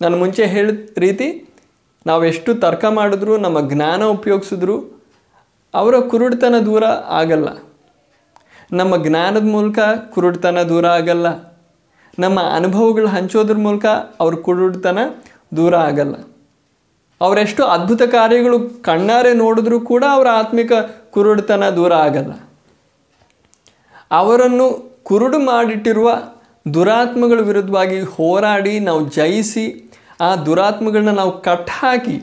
[SPEAKER 1] ನಾನು ಮುಂಚೆ ಹೇಳಿದ ರೀತಿ ನಾವೆಷ್ಟು ತರ್ಕ ಮಾಡಿದ್ರು, ನಮ್ಮ ಜ್ಞಾನ ಉಪಯೋಗಿಸಿದ್ರು ಅವರ ಕುರುಡುತನ ದೂರ ಆಗಲ್ಲ. ನಮ್ಮ ಜ್ಞಾನದ ಮೂಲಕ ಕುರುಡುತನ ದೂರ ಆಗಲ್ಲ. ನಮ್ಮ ಅನುಭವಗಳು ಹಂಚೋದ್ರ ಮೂಲಕ ಅವ್ರ ಕುರುಡ್ತನ ದೂರ ಆಗಲ್ಲ. ಅವರೆಷ್ಟು ಅದ್ಭುತ ಕಾರ್ಯಗಳು ಕಣ್ಣಾರೆ ನೋಡಿದ್ರೂ ಕೂಡ ಅವರ ಆತ್ಮಿಕ ಕುರುಡುತನ ದೂರ ಆಗಲ್ಲ. ಅವರನ್ನು ಕುರುಡು ಮಾಡಿಟ್ಟಿರುವ ದುರಾತ್ಮಗಳ ವಿರುದ್ಧವಾಗಿ ಹೋರಾಡಿ ನಾವು ಜಯಿಸಿ ಆ ದುರಾತ್ಮಗಳನ್ನ ನಾವು ಕಟ್ ಹಾಕಿ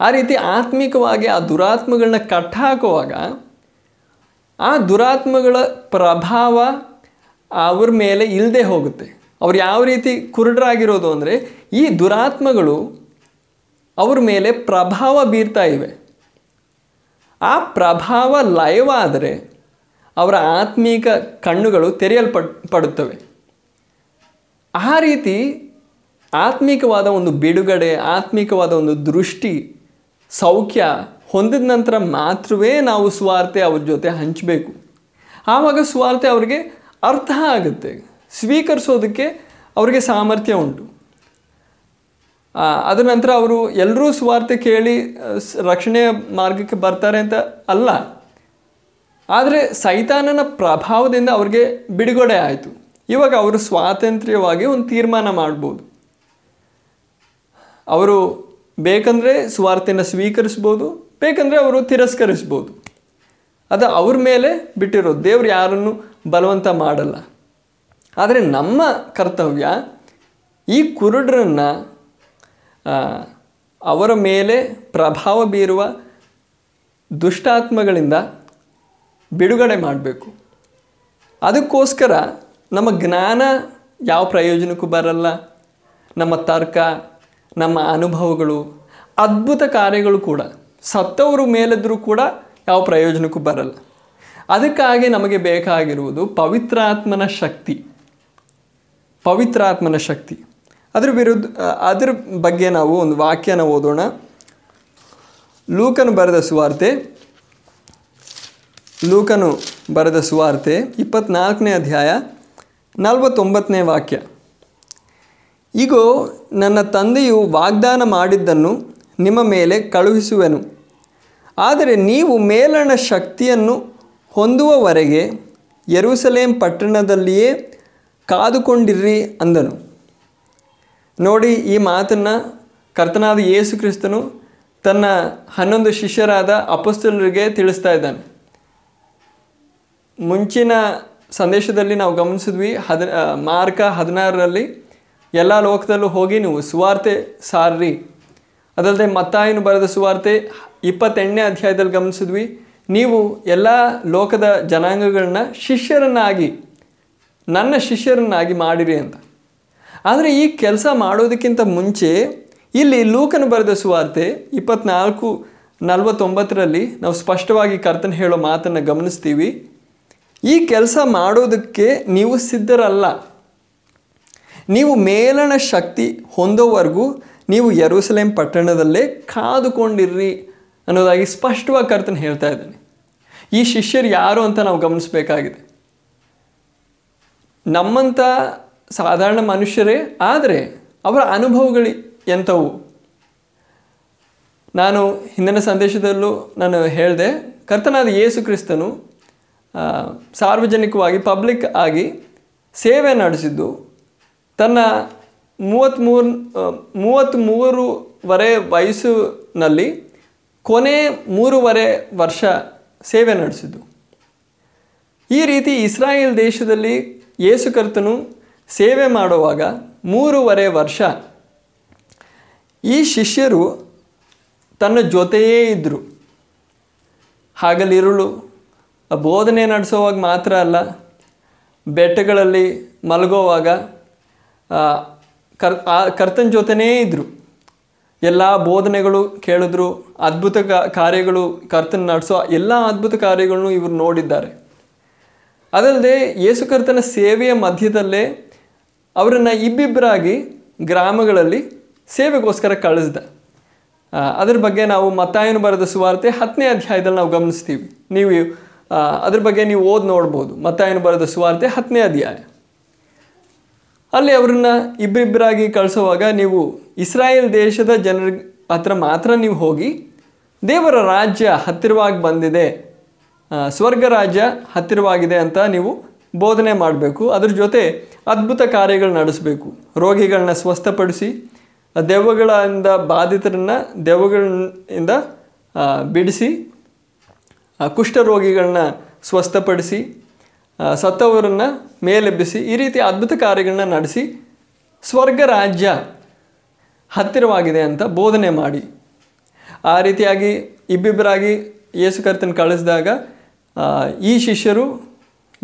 [SPEAKER 1] ಆ ರೀತಿ ಆತ್ಮಿಕವಾಗಿ ಆ ದುರಾತ್ಮಗಳನ್ನ ಕಟ್ಟಾಕುವಾಗ ಆ ದುರಾತ್ಮಗಳ ಪ್ರಭಾವ ಅವ್ರ ಮೇಲೆ ಇಲ್ಲದೆ ಹೋಗುತ್ತೆ. ಅವ್ರು ಯಾವ ರೀತಿ ಕುರುಡರಾಗಿರೋದು ಅಂದರೆ ಈ ದುರಾತ್ಮಗಳು ಅವ್ರ ಮೇಲೆ ಪ್ರಭಾವ ಬೀರ್ತಾ ಇವೆ. ಆ ಪ್ರಭಾವ ಲಯವಾದರೆ ಅವರ ಆತ್ಮೀಕ ಕಣ್ಣುಗಳು ತೆರೆಯಲ್ಪಡ್, ಪಡುತ್ತವೆ. ಆ ರೀತಿ ಆತ್ಮಿಕವಾದ ಒಂದು ಬಿಡುಗಡೆ, ಆತ್ಮಿಕವಾದ ಒಂದು ದೃಷ್ಟಿ, ಸೌಖ್ಯ ಹೊಂದಿದ ನಂತರ ಮಾತ್ರವೇ ನಾವು ಸ್ವಾರ್ಥೆ ಅವ್ರ ಜೊತೆ ಹಂಚಬೇಕು. ಆವಾಗ ಸ್ವಾರ್ಥೆ ಅವ್ರಿಗೆ ಅರ್ಥ ಆಗುತ್ತೆ. ಸ್ವೀಕರಿಸೋದಕ್ಕೆ ಅವರಿಗೆ ಸಾಮರ್ಥ್ಯ ಉಂಟು. ಅದರ ಅದ ನಂತರ ಅವರು ಎಲ್ಲರೂ ಸ್ವಾರ್ಥೆ ಕೇಳಿ ರಕ್ಷಣೆಯ ಮಾರ್ಗಕ್ಕೆ ಬರ್ತಾರೆ ಅಂತ ಅಲ್ಲ. ಆದರೆ ಸೈತಾನನ ಪ್ರಭಾವದಿಂದ ಅವ್ರಿಗೆ ಬಿಡುಗಡೆ ಆಯಿತು. ಇವಾಗ ಅವರು ಸ್ವಾತಂತ್ರ್ಯವಾಗಿ ಒಂದು ತೀರ್ಮಾನ ಮಾಡ್ಬೋದು. ಅವರು ಬೇಕಂದರೆ ಸ್ವಾರ್ಥನ ಸ್ವೀಕರಿಸ್ಬೋದು, ಬೇಕಂದರೆ ಅವರು ತಿರಸ್ಕರಿಸ್ಬೋದು. ಅದು ಅವ್ರ ಮೇಲೆ ಬಿಟ್ಟಿರೋದು. ದೇವ್ರು ಯಾರನ್ನು ಬಲವಂತ ಮಾಡಲ್ಲ. ಆದರೆ ನಮ್ಮ ಕರ್ತವ್ಯ ಈ ಕುರುಡರನ್ನು ಅವರ ಮೇಲೆ ಪ್ರಭಾವ ಬೀರುವ ದುಷ್ಟಾತ್ಮಗಳಿಂದ ಬಿಡುಗಡೆ ಮಾಡಬೇಕು. ಅದಕ್ಕೋಸ್ಕರ ನಮ್ಮ ಜ್ಞಾನ ಯಾವ ಪ್ರಯೋಜನಕ್ಕೂ ಬರಲ್ಲ. ನಮ್ಮ ತರ್ಕ ನಮ್ಮ ಅನುಭವಗಳು, ಅದ್ಭುತ ಕಾರ್ಯಗಳು ಕೂಡ. ಸತ್ತವರು ಮೇಲೆದ್ರೂ ಕೂಡ ಯಾವ ಪ್ರಯೋಜನಕ್ಕೂ ಬರಲ್ಲ. ಅದಕ್ಕಾಗಿ ನಮಗೆ ಬೇಕಾಗಿರುವುದು ಪವಿತ್ರಾತ್ಮನ ಶಕ್ತಿ. ಪವಿತ್ರಾತ್ಮನ ಶಕ್ತಿ. ಅದರ ವಿರುದ್ಧ ಅದರ ಬಗ್ಗೆ ನಾವು ಒಂದು ವಾಕ್ಯನ ಓದೋಣ. ಲೂಕನು ಬರೆದ ಸುವಾರ್ತೆ, ಲೂಕನು ಬರೆದ ಸುವಾರ್ತೆ ಇಪ್ಪತ್ನಾಲ್ಕನೇ ಅಧ್ಯಾಯ ನಲವತ್ತೊಂಬತ್ತನೇ ವಾಕ್ಯ. ಈಗೋ ನನ್ನ ತಂದೆಯು ವಾಗ್ದಾನ ಮಾಡಿದ್ದನ್ನು ನಿಮ್ಮ ಮೇಲೆ ಕಳುಹಿಸುವೆನು. ಆದರೆ ನೀವು ಮೇಲಣ ಶಕ್ತಿಯನ್ನು ಹೊಂದುವವರೆಗೆ ಯೆರೂಸಲೇಂ ಪಟ್ಟಣದಲ್ಲಿಯೇ ಕಾದುಕೊಂಡಿರ್ರಿ ಅಂದನು. ನೋಡಿ, ಈ ಮಾತನ್ನು ಕರ್ತನಾದ ಯೇಸು ಕ್ರಿಸ್ತನು ತನ್ನ ಹನ್ನೊಂದು ಶಿಷ್ಯರಾದ ಅಪಸ್ತಲರಿಗೆ ತಿಳಿಸ್ತಾ ಇದ್ದಾನೆ. ಮುಂಚಿನ ಸಂದೇಶದಲ್ಲಿ ನಾವು ಗಮನಿಸಿದ್ವಿ, ಹದ, ಮಾರ್ಕ ಹದಿನಾರರಲ್ಲಿ ಎಲ್ಲ ಲೋಕದಲ್ಲೂ ಹೋಗಿ ನೀವು ಸುವಾರ್ತೆ ಸಾರ್ರಿ. ಅದಲ್ಲದೆ ಮತ್ತಾಯನು ಬರೆದ ಸುವಾರ್ತೆ ಇಪ್ಪತ್ತೆಂಟನೇ ಅಧ್ಯಾಯದಲ್ಲಿ ಗಮನಿಸಿದ್ವಿ. ನೀವು ಎಲ್ಲ ಲೋಕದ ಜನಾಂಗಗಳನ್ನ ಶಿಷ್ಯರನ್ನಾಗಿ, ನನ್ನ ಶಿಷ್ಯರನ್ನಾಗಿ ಮಾಡಿರಿ ಅಂತ. ಆದರೆ ಈ ಕೆಲಸ ಮಾಡೋದಕ್ಕಿಂತ ಮುಂಚೆ ಇಲ್ಲಿ ಲೂಕನು ಬರೆದ ಸುವಾರ್ತೆ ಇಪ್ಪತ್ನಾಲ್ಕು ನಲವತ್ತೊಂಬತ್ತರಲ್ಲಿ ನಾವು ಸ್ಪಷ್ಟವಾಗಿ ಕರ್ತನ ಹೇಳೋ ಮಾತನ್ನು ಗಮನಿಸ್ತೀವಿ. ಈ ಕೆಲಸ ಮಾಡೋದಕ್ಕೆ ನೀವು ಸಿದ್ಧರಲ್ಲ. ನೀವು ಮೇಲಣ ಶಕ್ತಿ ಹೊಂದೋವರೆಗೂ ನೀವು ಯರೂಸಲೇಮ್ ಪಟ್ಟಣದಲ್ಲೇ ಕಾದುಕೊಂಡಿರ್ರಿ ಅನ್ನೋದಾಗಿ ಸ್ಪಷ್ಟವಾಗಿ ಕರ್ತನ ಹೇಳ್ತಾ ಇದ್ದಾನೆ. ಈ ಶಿಷ್ಯರು ಯಾರು ಅಂತ ನಾವು ಗಮನಿಸಬೇಕಾಗಿದೆ. ನಮ್ಮಂಥ ಸಾಧಾರಣ ಮನುಷ್ಯರೇ ಆದರೆ ಅವರ ಅನುಭವಗಳು ಎಂಥವು? ನಾನು ಹಿಂದಿನ ಸಂದೇಶದಲ್ಲೂ ನಾನು ಹೇಳಿದೆ, ಕರ್ತನಾದ ಯೇಸು ಕ್ರಿಸ್ತನು ಸಾರ್ವಜನಿಕವಾಗಿ, ಪಬ್ಲಿಕ್ ಆಗಿ ಸೇವೆ ನಡೆಸಿದ್ದು ತನ್ನ ಮೂವತ್ತ್ಮೂರು ಮೂವತ್ತ್ಮೂರುವರೆ ವಯಸ್ಸಿನಲ್ಲಿ ಕೊನೆ ಮೂರುವರೆ ವರ್ಷ ಸೇವೆ ನಡೆಸಿದ್ದು. ಈ ರೀತಿ ಇಸ್ರಾಯೇಲ್ ದೇಶದಲ್ಲಿ ಯೇಸುಕರ್ತನು ಸೇವೆ ಮಾಡುವಾಗ ಮೂರುವರೆ ವರ್ಷ ಈ ಶಿಷ್ಯರು ತನ್ನ ಜೊತೆಯೇ ಇದ್ದರು ಹಗಲಿರುಳು ಬೋಧನೆ ನಡೆಸೋವಾಗ ಮಾತ್ರ ಅಲ್ಲ, ಬೆಟ್ಟಗಳಲ್ಲಿ ಮಲಗೋವಾಗ ಕರ್ ಕರ್ತನ ಜೊತೆನೇ ಇದ್ದರು ಎಲ್ಲ ಬೋಧನೆಗಳು ಕೇಳಿದ್ರು, ಅದ್ಭುತ ಕಾರ್ಯಗಳು ಕರ್ತನ ನಡೆಸೋ ಎಲ್ಲ ಅದ್ಭುತ ಕಾರ್ಯಗಳನ್ನು ಇವರು ನೋಡಿದ್ದಾರೆ. ಅದಲ್ಲದೆ ಯೇಸು ಕರ್ತನ ಸೇವೆಯ ಮಧ್ಯದಲ್ಲೇ ಅವರನ್ನು ಇಬ್ಬಿಬ್ಬರಾಗಿ ಗ್ರಾಮಗಳಲ್ಲಿ ಸೇವೆಗೋಸ್ಕರ ಕಳಿಸ್ದ. ಅದ್ರ ಬಗ್ಗೆ ನಾವು ಮತ್ತಾಯನು ಬರೆದ ಸುವಾರ್ತೆ ಹತ್ತನೇ ಅಧ್ಯಾಯದಲ್ಲಿ ನಾವು ಗಮನಿಸ್ತೀವಿ. ನೀವು ಅದ್ರ ಬಗ್ಗೆ ನೀವು ಓದಿ ನೋಡ್ಬೋದು. ಮತ್ತಾಯನು ಬರೆದ ಸುವಾರ್ತೆ ಹತ್ತನೇ ಅಧ್ಯಾಯ. ಅಲ್ಲಿ ಅವ್ರನ್ನ ಇಬ್ಬರಿಬ್ಬರಾಗಿ ಕಳಿಸುವಾಗ ನೀವು ಇಸ್ರಾಯೇಲ್ ದೇಶದ ಜನರ ಹತ್ರ ಮಾತ್ರ ನೀವು ಹೋಗಿ ದೇವರ ರಾಜ್ಯ ಹತ್ತಿರವಾಗಿ ಬಂದಿದೆ ಸ್ವರ್ಗ ರಾಜ್ಯ ಹತ್ತಿರವಾಗಿದೆ ಅಂತ ನೀವು ಬೋಧನೆ ಮಾಡಬೇಕು. ಅದ್ರ ಜೊತೆ ಅದ್ಭುತ ಕಾರ್ಯಗಳು ನಡೆಸಬೇಕು. ರೋಗಿಗಳನ್ನ ಸ್ವಸ್ಥಪಡಿಸಿ ದೆವ್ವಗಳಿಂದ ಬಾಧಿತರನ್ನ ದೆವ್ವಗಳಿಂದ ಬಿಡಿಸಿ ಕುಷ್ಠರೋಗಿಗಳನ್ನ ಸ್ವಸ್ಥಪಡಿಸಿ ಸತ್ತವರನ್ನ ಮೇಲೆಬ್ಬಿಸಿ ಈ ರೀತಿ ಅದ್ಭುತ ಕಾರ್ಯಗಳನ್ನ ನಡೆಸಿ ಸ್ವರ್ಗ ರಾಜ್ಯ ಹತ್ತಿರವಾಗಿದೆ ಅಂತ ಬೋಧನೆ ಮಾಡಿ. ಆ ರೀತಿಯಾಗಿ ಇಬ್ಬಿಬ್ಬರಾಗಿ ಯೇಸು ಕರ್ತನ ಕಳಿಸಿದಾಗ ಈ ಶಿಷ್ಯರು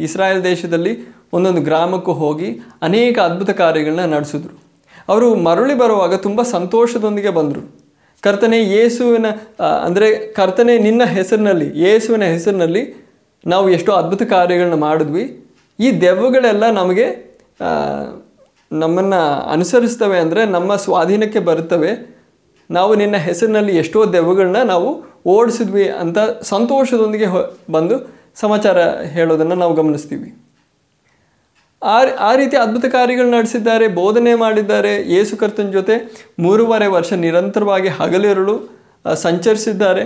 [SPEAKER 1] ಇಸ್ರಾಯೇಲ್ ದೇಶದಲ್ಲಿ ಒಂದೊಂದು ಗ್ರಾಮಕ್ಕೂ ಹೋಗಿ ಅನೇಕ ಅದ್ಭುತ ಕಾರ್ಯಗಳನ್ನ ನಡೆಸಿದ್ರು. ಅವರು ಮರಳಿ ಬರುವಾಗ ತುಂಬ ಸಂತೋಷದೊಂದಿಗೆ ಬಂದರು. ಕರ್ತನೆ, ಯೇಸುವಿನ ಅಂದರೆ ಕರ್ತನೆ ನಿನ್ನ ಹೆಸರಿನಲ್ಲಿ, ಯೇಸುವಿನ ಹೆಸರಿನಲ್ಲಿ ನಾವು ಎಷ್ಟೋ ಅದ್ಭುತ ಕಾರ್ಯಗಳನ್ನ ಮಾಡಿದ್ವಿ. ಈ ದೆವ್ವಗಳೆಲ್ಲ ನಮಗೆ ನಮ್ಮನ್ನು ಅನುಸರಿಸ್ತವೆ ಅಂದರೆ ನಮ್ಮ ಸ್ವಾಧೀನಕ್ಕೆ ಬರುತ್ತವೆ. ನಾವು ನಿನ್ನ ಹೆಸರಿನಲ್ಲಿ ಎಷ್ಟೋ ದೆವ್ವಗಳನ್ನ ನಾವು ಓಡಿಸಿದ್ವಿ ಅಂತ ಸಂತೋಷದೊಂದಿಗೆ ಬಂದು ಸಮಾಚಾರ ಹೇಳೋದನ್ನು ನಾವು ಗಮನಿಸ್ತೀವಿ. ಆ ಆ ರೀತಿ ಅದ್ಭುತ ಕಾರ್ಯಗಳು ನಡೆಸಿದ್ದಾರೆ, ಬೋಧನೆ ಮಾಡಿದ್ದಾರೆ. ಯೇಸು ಕರ್ತನ ಜೊತೆ ಮೂರುವರೆ ವರ್ಷ ನಿರಂತರವಾಗಿ ಹಗಲಿರುಳು ಸಂಚರಿಸಿದ್ದಾರೆ.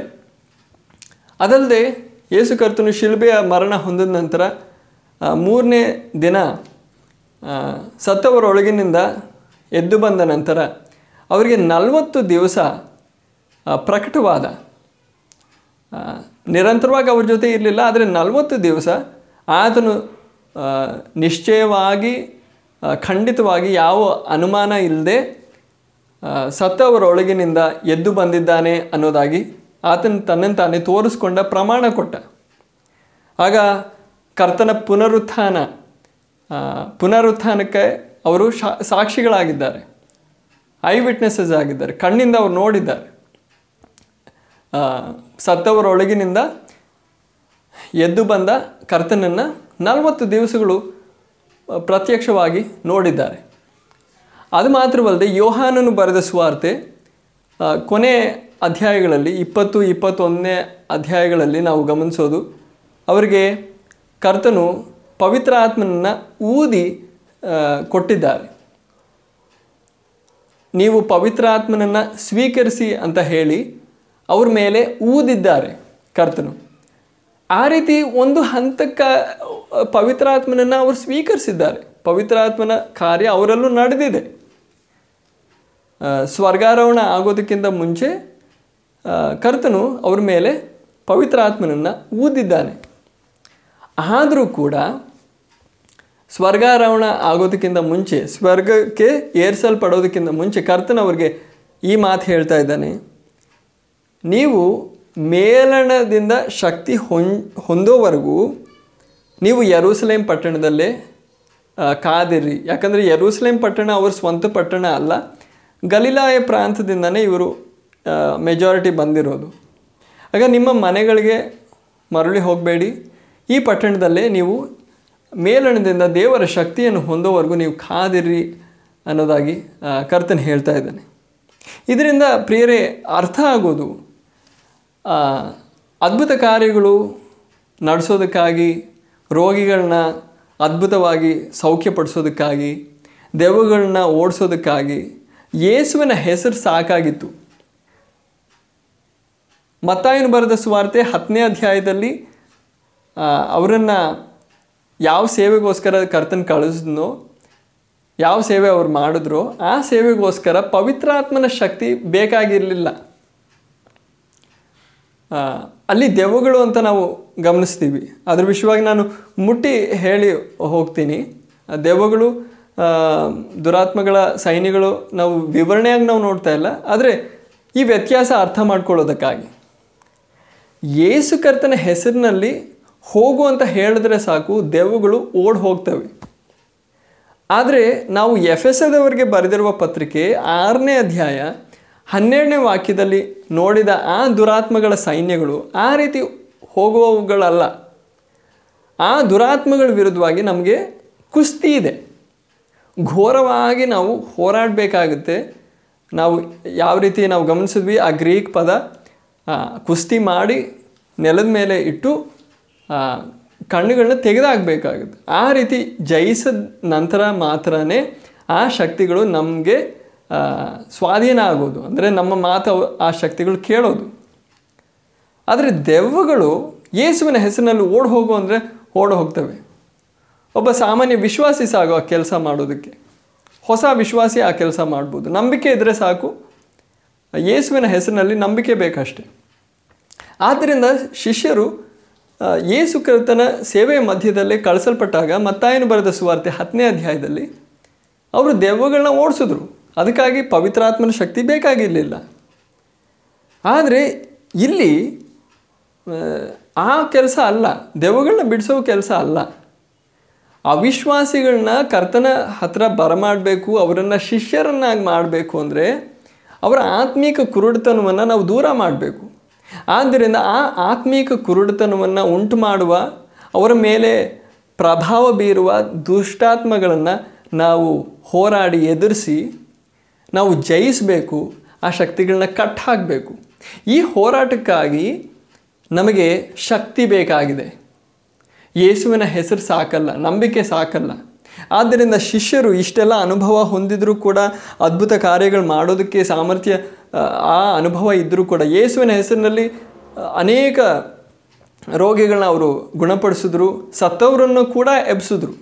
[SPEAKER 1] ಅದಲ್ಲದೆ ಯೇಸು ಕರ್ತನು ಶಿಲ್ಬೆಯ ಮರಣ ಹೊಂದಿದ ನಂತರ ಮೂರನೇ ದಿನ ಸತ್ತವರೊಳಗಿನಿಂದ ಎದ್ದು ಬಂದ ನಂತರ ಅವರಿಗೆ ನಲವತ್ತು ದಿವಸ ಪ್ರಕಟವಾದ. ನಿರಂತರವಾಗಿ ಅವ್ರ ಜೊತೆ ಇರಲಿಲ್ಲ, ಆದರೆ ನಲವತ್ತು ದಿವಸ ಆತನು ನಿಶ್ಚಯವಾಗಿ ಖಂಡಿತವಾಗಿ ಯಾವ ಅನುಮಾನ ಇಲ್ಲದೆ ಸತ್ತವರೊಳಗಿನಿಂದ ಎದ್ದು ಬಂದಿದ್ದಾನೆ ಅನ್ನೋದಾಗಿ ಆತನ ತನ್ನ ತಾನೇ ತೋರಿಸ್ಕೊಂಡ ಪ್ರಮಾಣ ಕೊಟ್ಟ. ಆಗ ಕರ್ತನ ಪುನರುತ್ಥಾನ ಪುನರುತ್ಥಾನಕ್ಕೆ ಅವರು ಸಾಕ್ಷಿಗಳಾಗಿದ್ದಾರೆ. ಐ ವಿಟ್ನೆಸಸ್ ಆಗಿದ್ದಾರೆ. ಕಣ್ಣಿಂದ ಅವರು ನೋಡಿದ್ದಾರೆ. ಸತ್ತವರೊಳಗಿನಿಂದ ಎದ್ದು ಬಂದ ಕರ್ತನನ್ನು ನಲವತ್ತು ದಿವಸಗಳು ಪ್ರತ್ಯಕ್ಷವಾಗಿ ನೋಡಿದ್ದಾರೆ. ಅದು ಮಾತ್ರವಲ್ಲದೆ ಯೋಹಾನನು ಬರೆದ ಸುವಾರ್ತೆ ಕೊನೆ ಅಧ್ಯಾಯಗಳಲ್ಲಿ ಇಪ್ಪತ್ತು, ಇಪ್ಪತ್ತೊಂದನೇ ಅಧ್ಯಾಯಗಳಲ್ಲಿ ನಾವು ಗಮನಿಸೋದು. ಅವರಿಗೆ ಕರ್ತನು ಪವಿತ್ರ ಆತ್ಮನನ್ನು ಊದಿ ಕೊಟ್ಟಿದ್ದಾರೆ. ನೀವು ಪವಿತ್ರ ಆತ್ಮನನ್ನು ಸ್ವೀಕರಿಸಿ ಅಂತ ಹೇಳಿ ಅವ್ರ ಮೇಲೆ ಊದಿದ್ದಾರೆ ಕರ್ತನು. ಆ ರೀತಿ ಒಂದು ಹಂತಕ್ಕೆ ಪವಿತ್ರಾತ್ಮನನ್ನು ಅವರು ಸ್ವೀಕರಿಸಿದ್ದಾರೆ. ಪವಿತ್ರಾತ್ಮನ ಕಾರ್ಯ ಅವರಲ್ಲೂ ನಡೆದಿದೆ. ಸ್ವರ್ಗಾರೋಹಣ ಆಗೋದಕ್ಕಿಂತ ಮುಂಚೆ ಕರ್ತನು ಅವರ ಮೇಲೆ ಪವಿತ್ರಾತ್ಮನನ್ನು ಊದಿದ್ದಾನೆ. ಆದರೂ ಕೂಡ ಸ್ವರ್ಗಾರೋಹಣ ಆಗೋದಕ್ಕಿಂತ ಮುಂಚೆ, ಸ್ವರ್ಗಕ್ಕೆ ಏರಿಸಲ್ಪಡೋದಕ್ಕಿಂತ ಮುಂಚೆ ಕರ್ತನ ಅವ್ರಿಗೆ ಈ ಮಾತು ಹೇಳ್ತಾ ಇದ್ದಾನೆ. ನೀವು ಮೇಲಣದಿಂದ ಶಕ್ತಿ ಹೊಂ, ಹೊಂದೋವರೆಗೂ ನೀವು ಯರೂಸಲೇಮ್ ಪಟ್ಟಣದಲ್ಲೇ ಕಾದಿರಿ. ಯಾಕಂದರೆ ಯರೂಸಲೇಮ್ ಪಟ್ಟಣ ಅವ್ರ ಸ್ವಂತ ಪಟ್ಟಣ ಅಲ್ಲ. ಗಲಿಲಾಯ ಪ್ರಾಂತದಿಂದನೇ ಇವರು ಮೆಜಾರಿಟಿ ಬಂದಿರೋದು. ಆಗ ನಿಮ್ಮ ಮನೆಗಳಿಗೆ ಮರಳಿ ಹೋಗಬೇಡಿ. ಈ ಪಟ್ಟಣದಲ್ಲೇ ನೀವು ಮೇಲಣದಿಂದ ದೇವರ ಶಕ್ತಿಯನ್ನು ಹೊಂದೋವರೆಗೂ ನೀವು ಕಾದಿರಿ ಅನ್ನೋದಾಗಿ ಕರ್ತನ ಹೇಳ್ತಾ ಇದ್ದಾನೆ. ಇದರಿಂದ ಪ್ರಿಯರೇ, ಅರ್ಥ ಆಗೋದು ಅದ್ಭುತ ಕಾರ್ಯಗಳು ನಡೆಸೋದಕ್ಕಾಗಿ, ರೋಗಿಗಳನ್ನ ಅದ್ಭುತವಾಗಿ ಸೌಖ್ಯಪಡಿಸೋದಕ್ಕಾಗಿ, ದೆವ್ವಗಳನ್ನ ಓಡಿಸೋದಕ್ಕಾಗಿ, ಯೇಸುವಿನ ಹೆಸರು ಸಾಕಾಗಿತ್ತು. ಮತ್ತಾಯನು ಬರೆದ ಸುವಾರ್ತೆ ಹತ್ತನೇ ಅಧ್ಯಾಯದಲ್ಲಿ ಅವರನ್ನು ಯಾವ ಸೇವೆಗೋಸ್ಕರ ಕರ್ತನ ಕಳಿಸಿದ್ನೋ, ಯಾವ ಸೇವೆ ಅವ್ರು ಮಾಡಿದ್ರು, ಆ ಸೇವೆಗೋಸ್ಕರ ಪವಿತ್ರಾತ್ಮನ ಶಕ್ತಿ ಬೇಕಾಗಿರಲಿಲ್ಲ. ಅಲ್ಲಿ ದೆವ್ವಗಳು ಅಂತ ನಾವು ಗಮನಿಸ್ತೀವಿ. ಅದ್ರ ವಿಷಯವಾಗಿ ನಾನು ಮುಟ್ಟಿ ಹೇಳಿ ಹೋಗ್ತೀನಿ. ದೆವ್ವಗಳು ದುರಾತ್ಮಗಳ ಸೈನ್ಯಗಳು ನಾವು ವಿವರಣೆಯಾಗಿ ನಾವು ನೋಡ್ತಾ ಇಲ್ಲ. ಆದರೆ ಈ ವ್ಯತ್ಯಾಸ ಅರ್ಥ ಮಾಡ್ಕೊಳ್ಳೋದಕ್ಕಾಗಿ. ಯೇಸು ಕರ್ತನ ಹೆಸರಿನಲ್ಲಿ ಹೋಗು ಅಂತ ಹೇಳಿದ್ರೆ ಸಾಕು, ದೆವ್ವಗಳು ಓಡ್ ಹೋಗ್ತವೆ. ಆದರೆ ನಾವು ಎಫ್ ಎಸ್ ಎದವರಿಗೆ ಬರೆದಿರುವ ಪತ್ರಿಕೆ ಆರನೇ ಅಧ್ಯಾಯ ಹನ್ನೆರಡನೇ ವಾಕ್ಯದಲ್ಲಿ ನೋಡಿದ ಆ ದುರಾತ್ಮಗಳ ಸೈನ್ಯಗಳು ಆ ರೀತಿ ಹೋಗುವವುಗಳಲ್ಲ. ಆ ದುರಾತ್ಮಗಳ ವಿರುದ್ಧವಾಗಿ ನಮಗೆ ಕುಸ್ತಿ ಇದೆ. ಘೋರವಾಗಿ ನಾವು ಹೋರಾಡಬೇಕಾಗುತ್ತೆ. ನಾವು ಯಾವ ರೀತಿ ನಾವು ಗಮನಿಸಿದ್ವಿ, ಆ ಗ್ರೀಕ್ ಪದ ಕುಸ್ತಿ ಮಾಡಿ ನೆಲದ ಮೇಲೆ ಇಟ್ಟು ಕಣ್ಣುಗಳನ್ನ ತೆಗೆದಾಕಬೇಕಾಗುತ್ತೆ. ಆ ರೀತಿ ಜಯಿಸಿದ ನಂತರ ಮಾತ್ರನೇ ಆ ಶಕ್ತಿಗಳು ನಮಗೆ ಸ್ವಾಧೀನ ಆಗೋದು ಅಂದರೆ ನಮ್ಮ ಮಾತು ಆ ಶಕ್ತಿಗಳು ಕೇಳೋದು. ಆದರೆ ದೆವ್ವಗಳು ಯೇಸುವಿನ ಹೆಸರಿನಲ್ಲಿ ಓಡ್ ಹೋಗು ಅಂದರೆ ಓಡ್ ಹೋಗ್ತವೆ. ಒಬ್ಬ ಸಾಮಾನ್ಯ ವಿಶ್ವಾಸಿ ಸಾಕು ಆ ಕೆಲಸ ಮಾಡೋದಕ್ಕೆ. ಹೊಸ ವಿಶ್ವಾಸಿ ಆ ಕೆಲಸ ಮಾಡ್ಬೋದು. ನಂಬಿಕೆ ಇದ್ದರೆ ಸಾಕು. ಯೇಸುವಿನ ಹೆಸರಿನಲ್ಲಿ ನಂಬಿಕೆ ಬೇಕಷ್ಟೆ. ಆದ್ದರಿಂದ ಶಿಷ್ಯರು ಯೇಸು ಕರ್ತನ ಸೇವೆಯ ಮಧ್ಯದಲ್ಲೇ ಕಳಿಸಲ್ಪಟ್ಟಾಗ ಮತ್ತಾಯನು ಬರೆದ ಸುವಾರ್ತೆ ಹತ್ತನೇ ಅಧ್ಯಾಯದಲ್ಲಿ ಅವರು ದೆವ್ವಗಳನ್ನ ಓಡಿಸಿದ್ರು. ಅದಕ್ಕಾಗಿ ಪವಿತ್ರಾತ್ಮನ ಶಕ್ತಿ ಬೇಕಾಗಿರಲಿಲ್ಲ. ಆದರೆ ಇಲ್ಲಿ ಆ, ಕೆಲಸ ಅಲ್ಲ. ದೆವ್ವಗಳನ್ನ ಬಿಡಿಸೋ ಕೆಲಸ ಅಲ್ಲ. ಅವಿಶ್ವಾಸಿಗಳನ್ನ ಕರ್ತನ ಹತ್ರ ಬರಮಾಡಬೇಕು ಅವರನ್ನು ಶಿಷ್ಯರನ್ನಾಗಿ ಮಾಡಬೇಕು ಅಂದರೆ ಅವರ ಆತ್ಮೀಕ ಕುರುಡುತನವನ್ನು ನಾವು ದೂರ ಮಾಡಬೇಕು. ಆದ್ದರಿಂದ ಆ ಆತ್ಮೀಕ ಕುರುಡುತನವನ್ನು ಉಂಟು ಮಾಡುವ, ಅವರ ಮೇಲೆ ಪ್ರಭಾವ ಬೀರುವ ದುಷ್ಟಾತ್ಮಗಳನ್ನು ನಾವು ಹೋರಾಡಿ ಎದುರಿಸಿ, ನಾವು ಜಯಿಸಬೇಕು, ಆ ಶಕ್ತಿಗಳನ್ನ ಕಟ್ ಹಾಕಬೇಕು. ಈ ಹೋರಾಟಕ್ಕಾಗಿ ನಮಗೆ ಶಕ್ತಿ ಬೇಕಾಗಿದೆ. ಯೇಸುವಿನ ಹೆಸರು ಸಾಕಲ್ಲ, ನಂಬಿಕೆ ಸಾಕಲ್ಲ. ಆದ್ದರಿಂದ ಶಿಷ್ಯರು ಇಷ್ಟೆಲ್ಲ ಅನುಭವ ಹೊಂದಿದರೂ ಕೂಡ ಅದ್ಭುತ ಕಾರ್ಯಗಳು ಮಾಡೋದಕ್ಕೆ ಸಾಮರ್ಥ್ಯ ಆ, ಅನುಭವ ಇದ್ದರೂ ಕೂಡ ಯೇಸುವಿನ ಹೆಸರಿನಲ್ಲಿ ಅನೇಕ ರೋಗಿಗಳನ್ನ ಅವರು ಗುಣಪಡಿಸಿದ್ರು ಸತ್ತವರನ್ನು ಕೂಡ ಎಬ್ಸಿದ್ರು.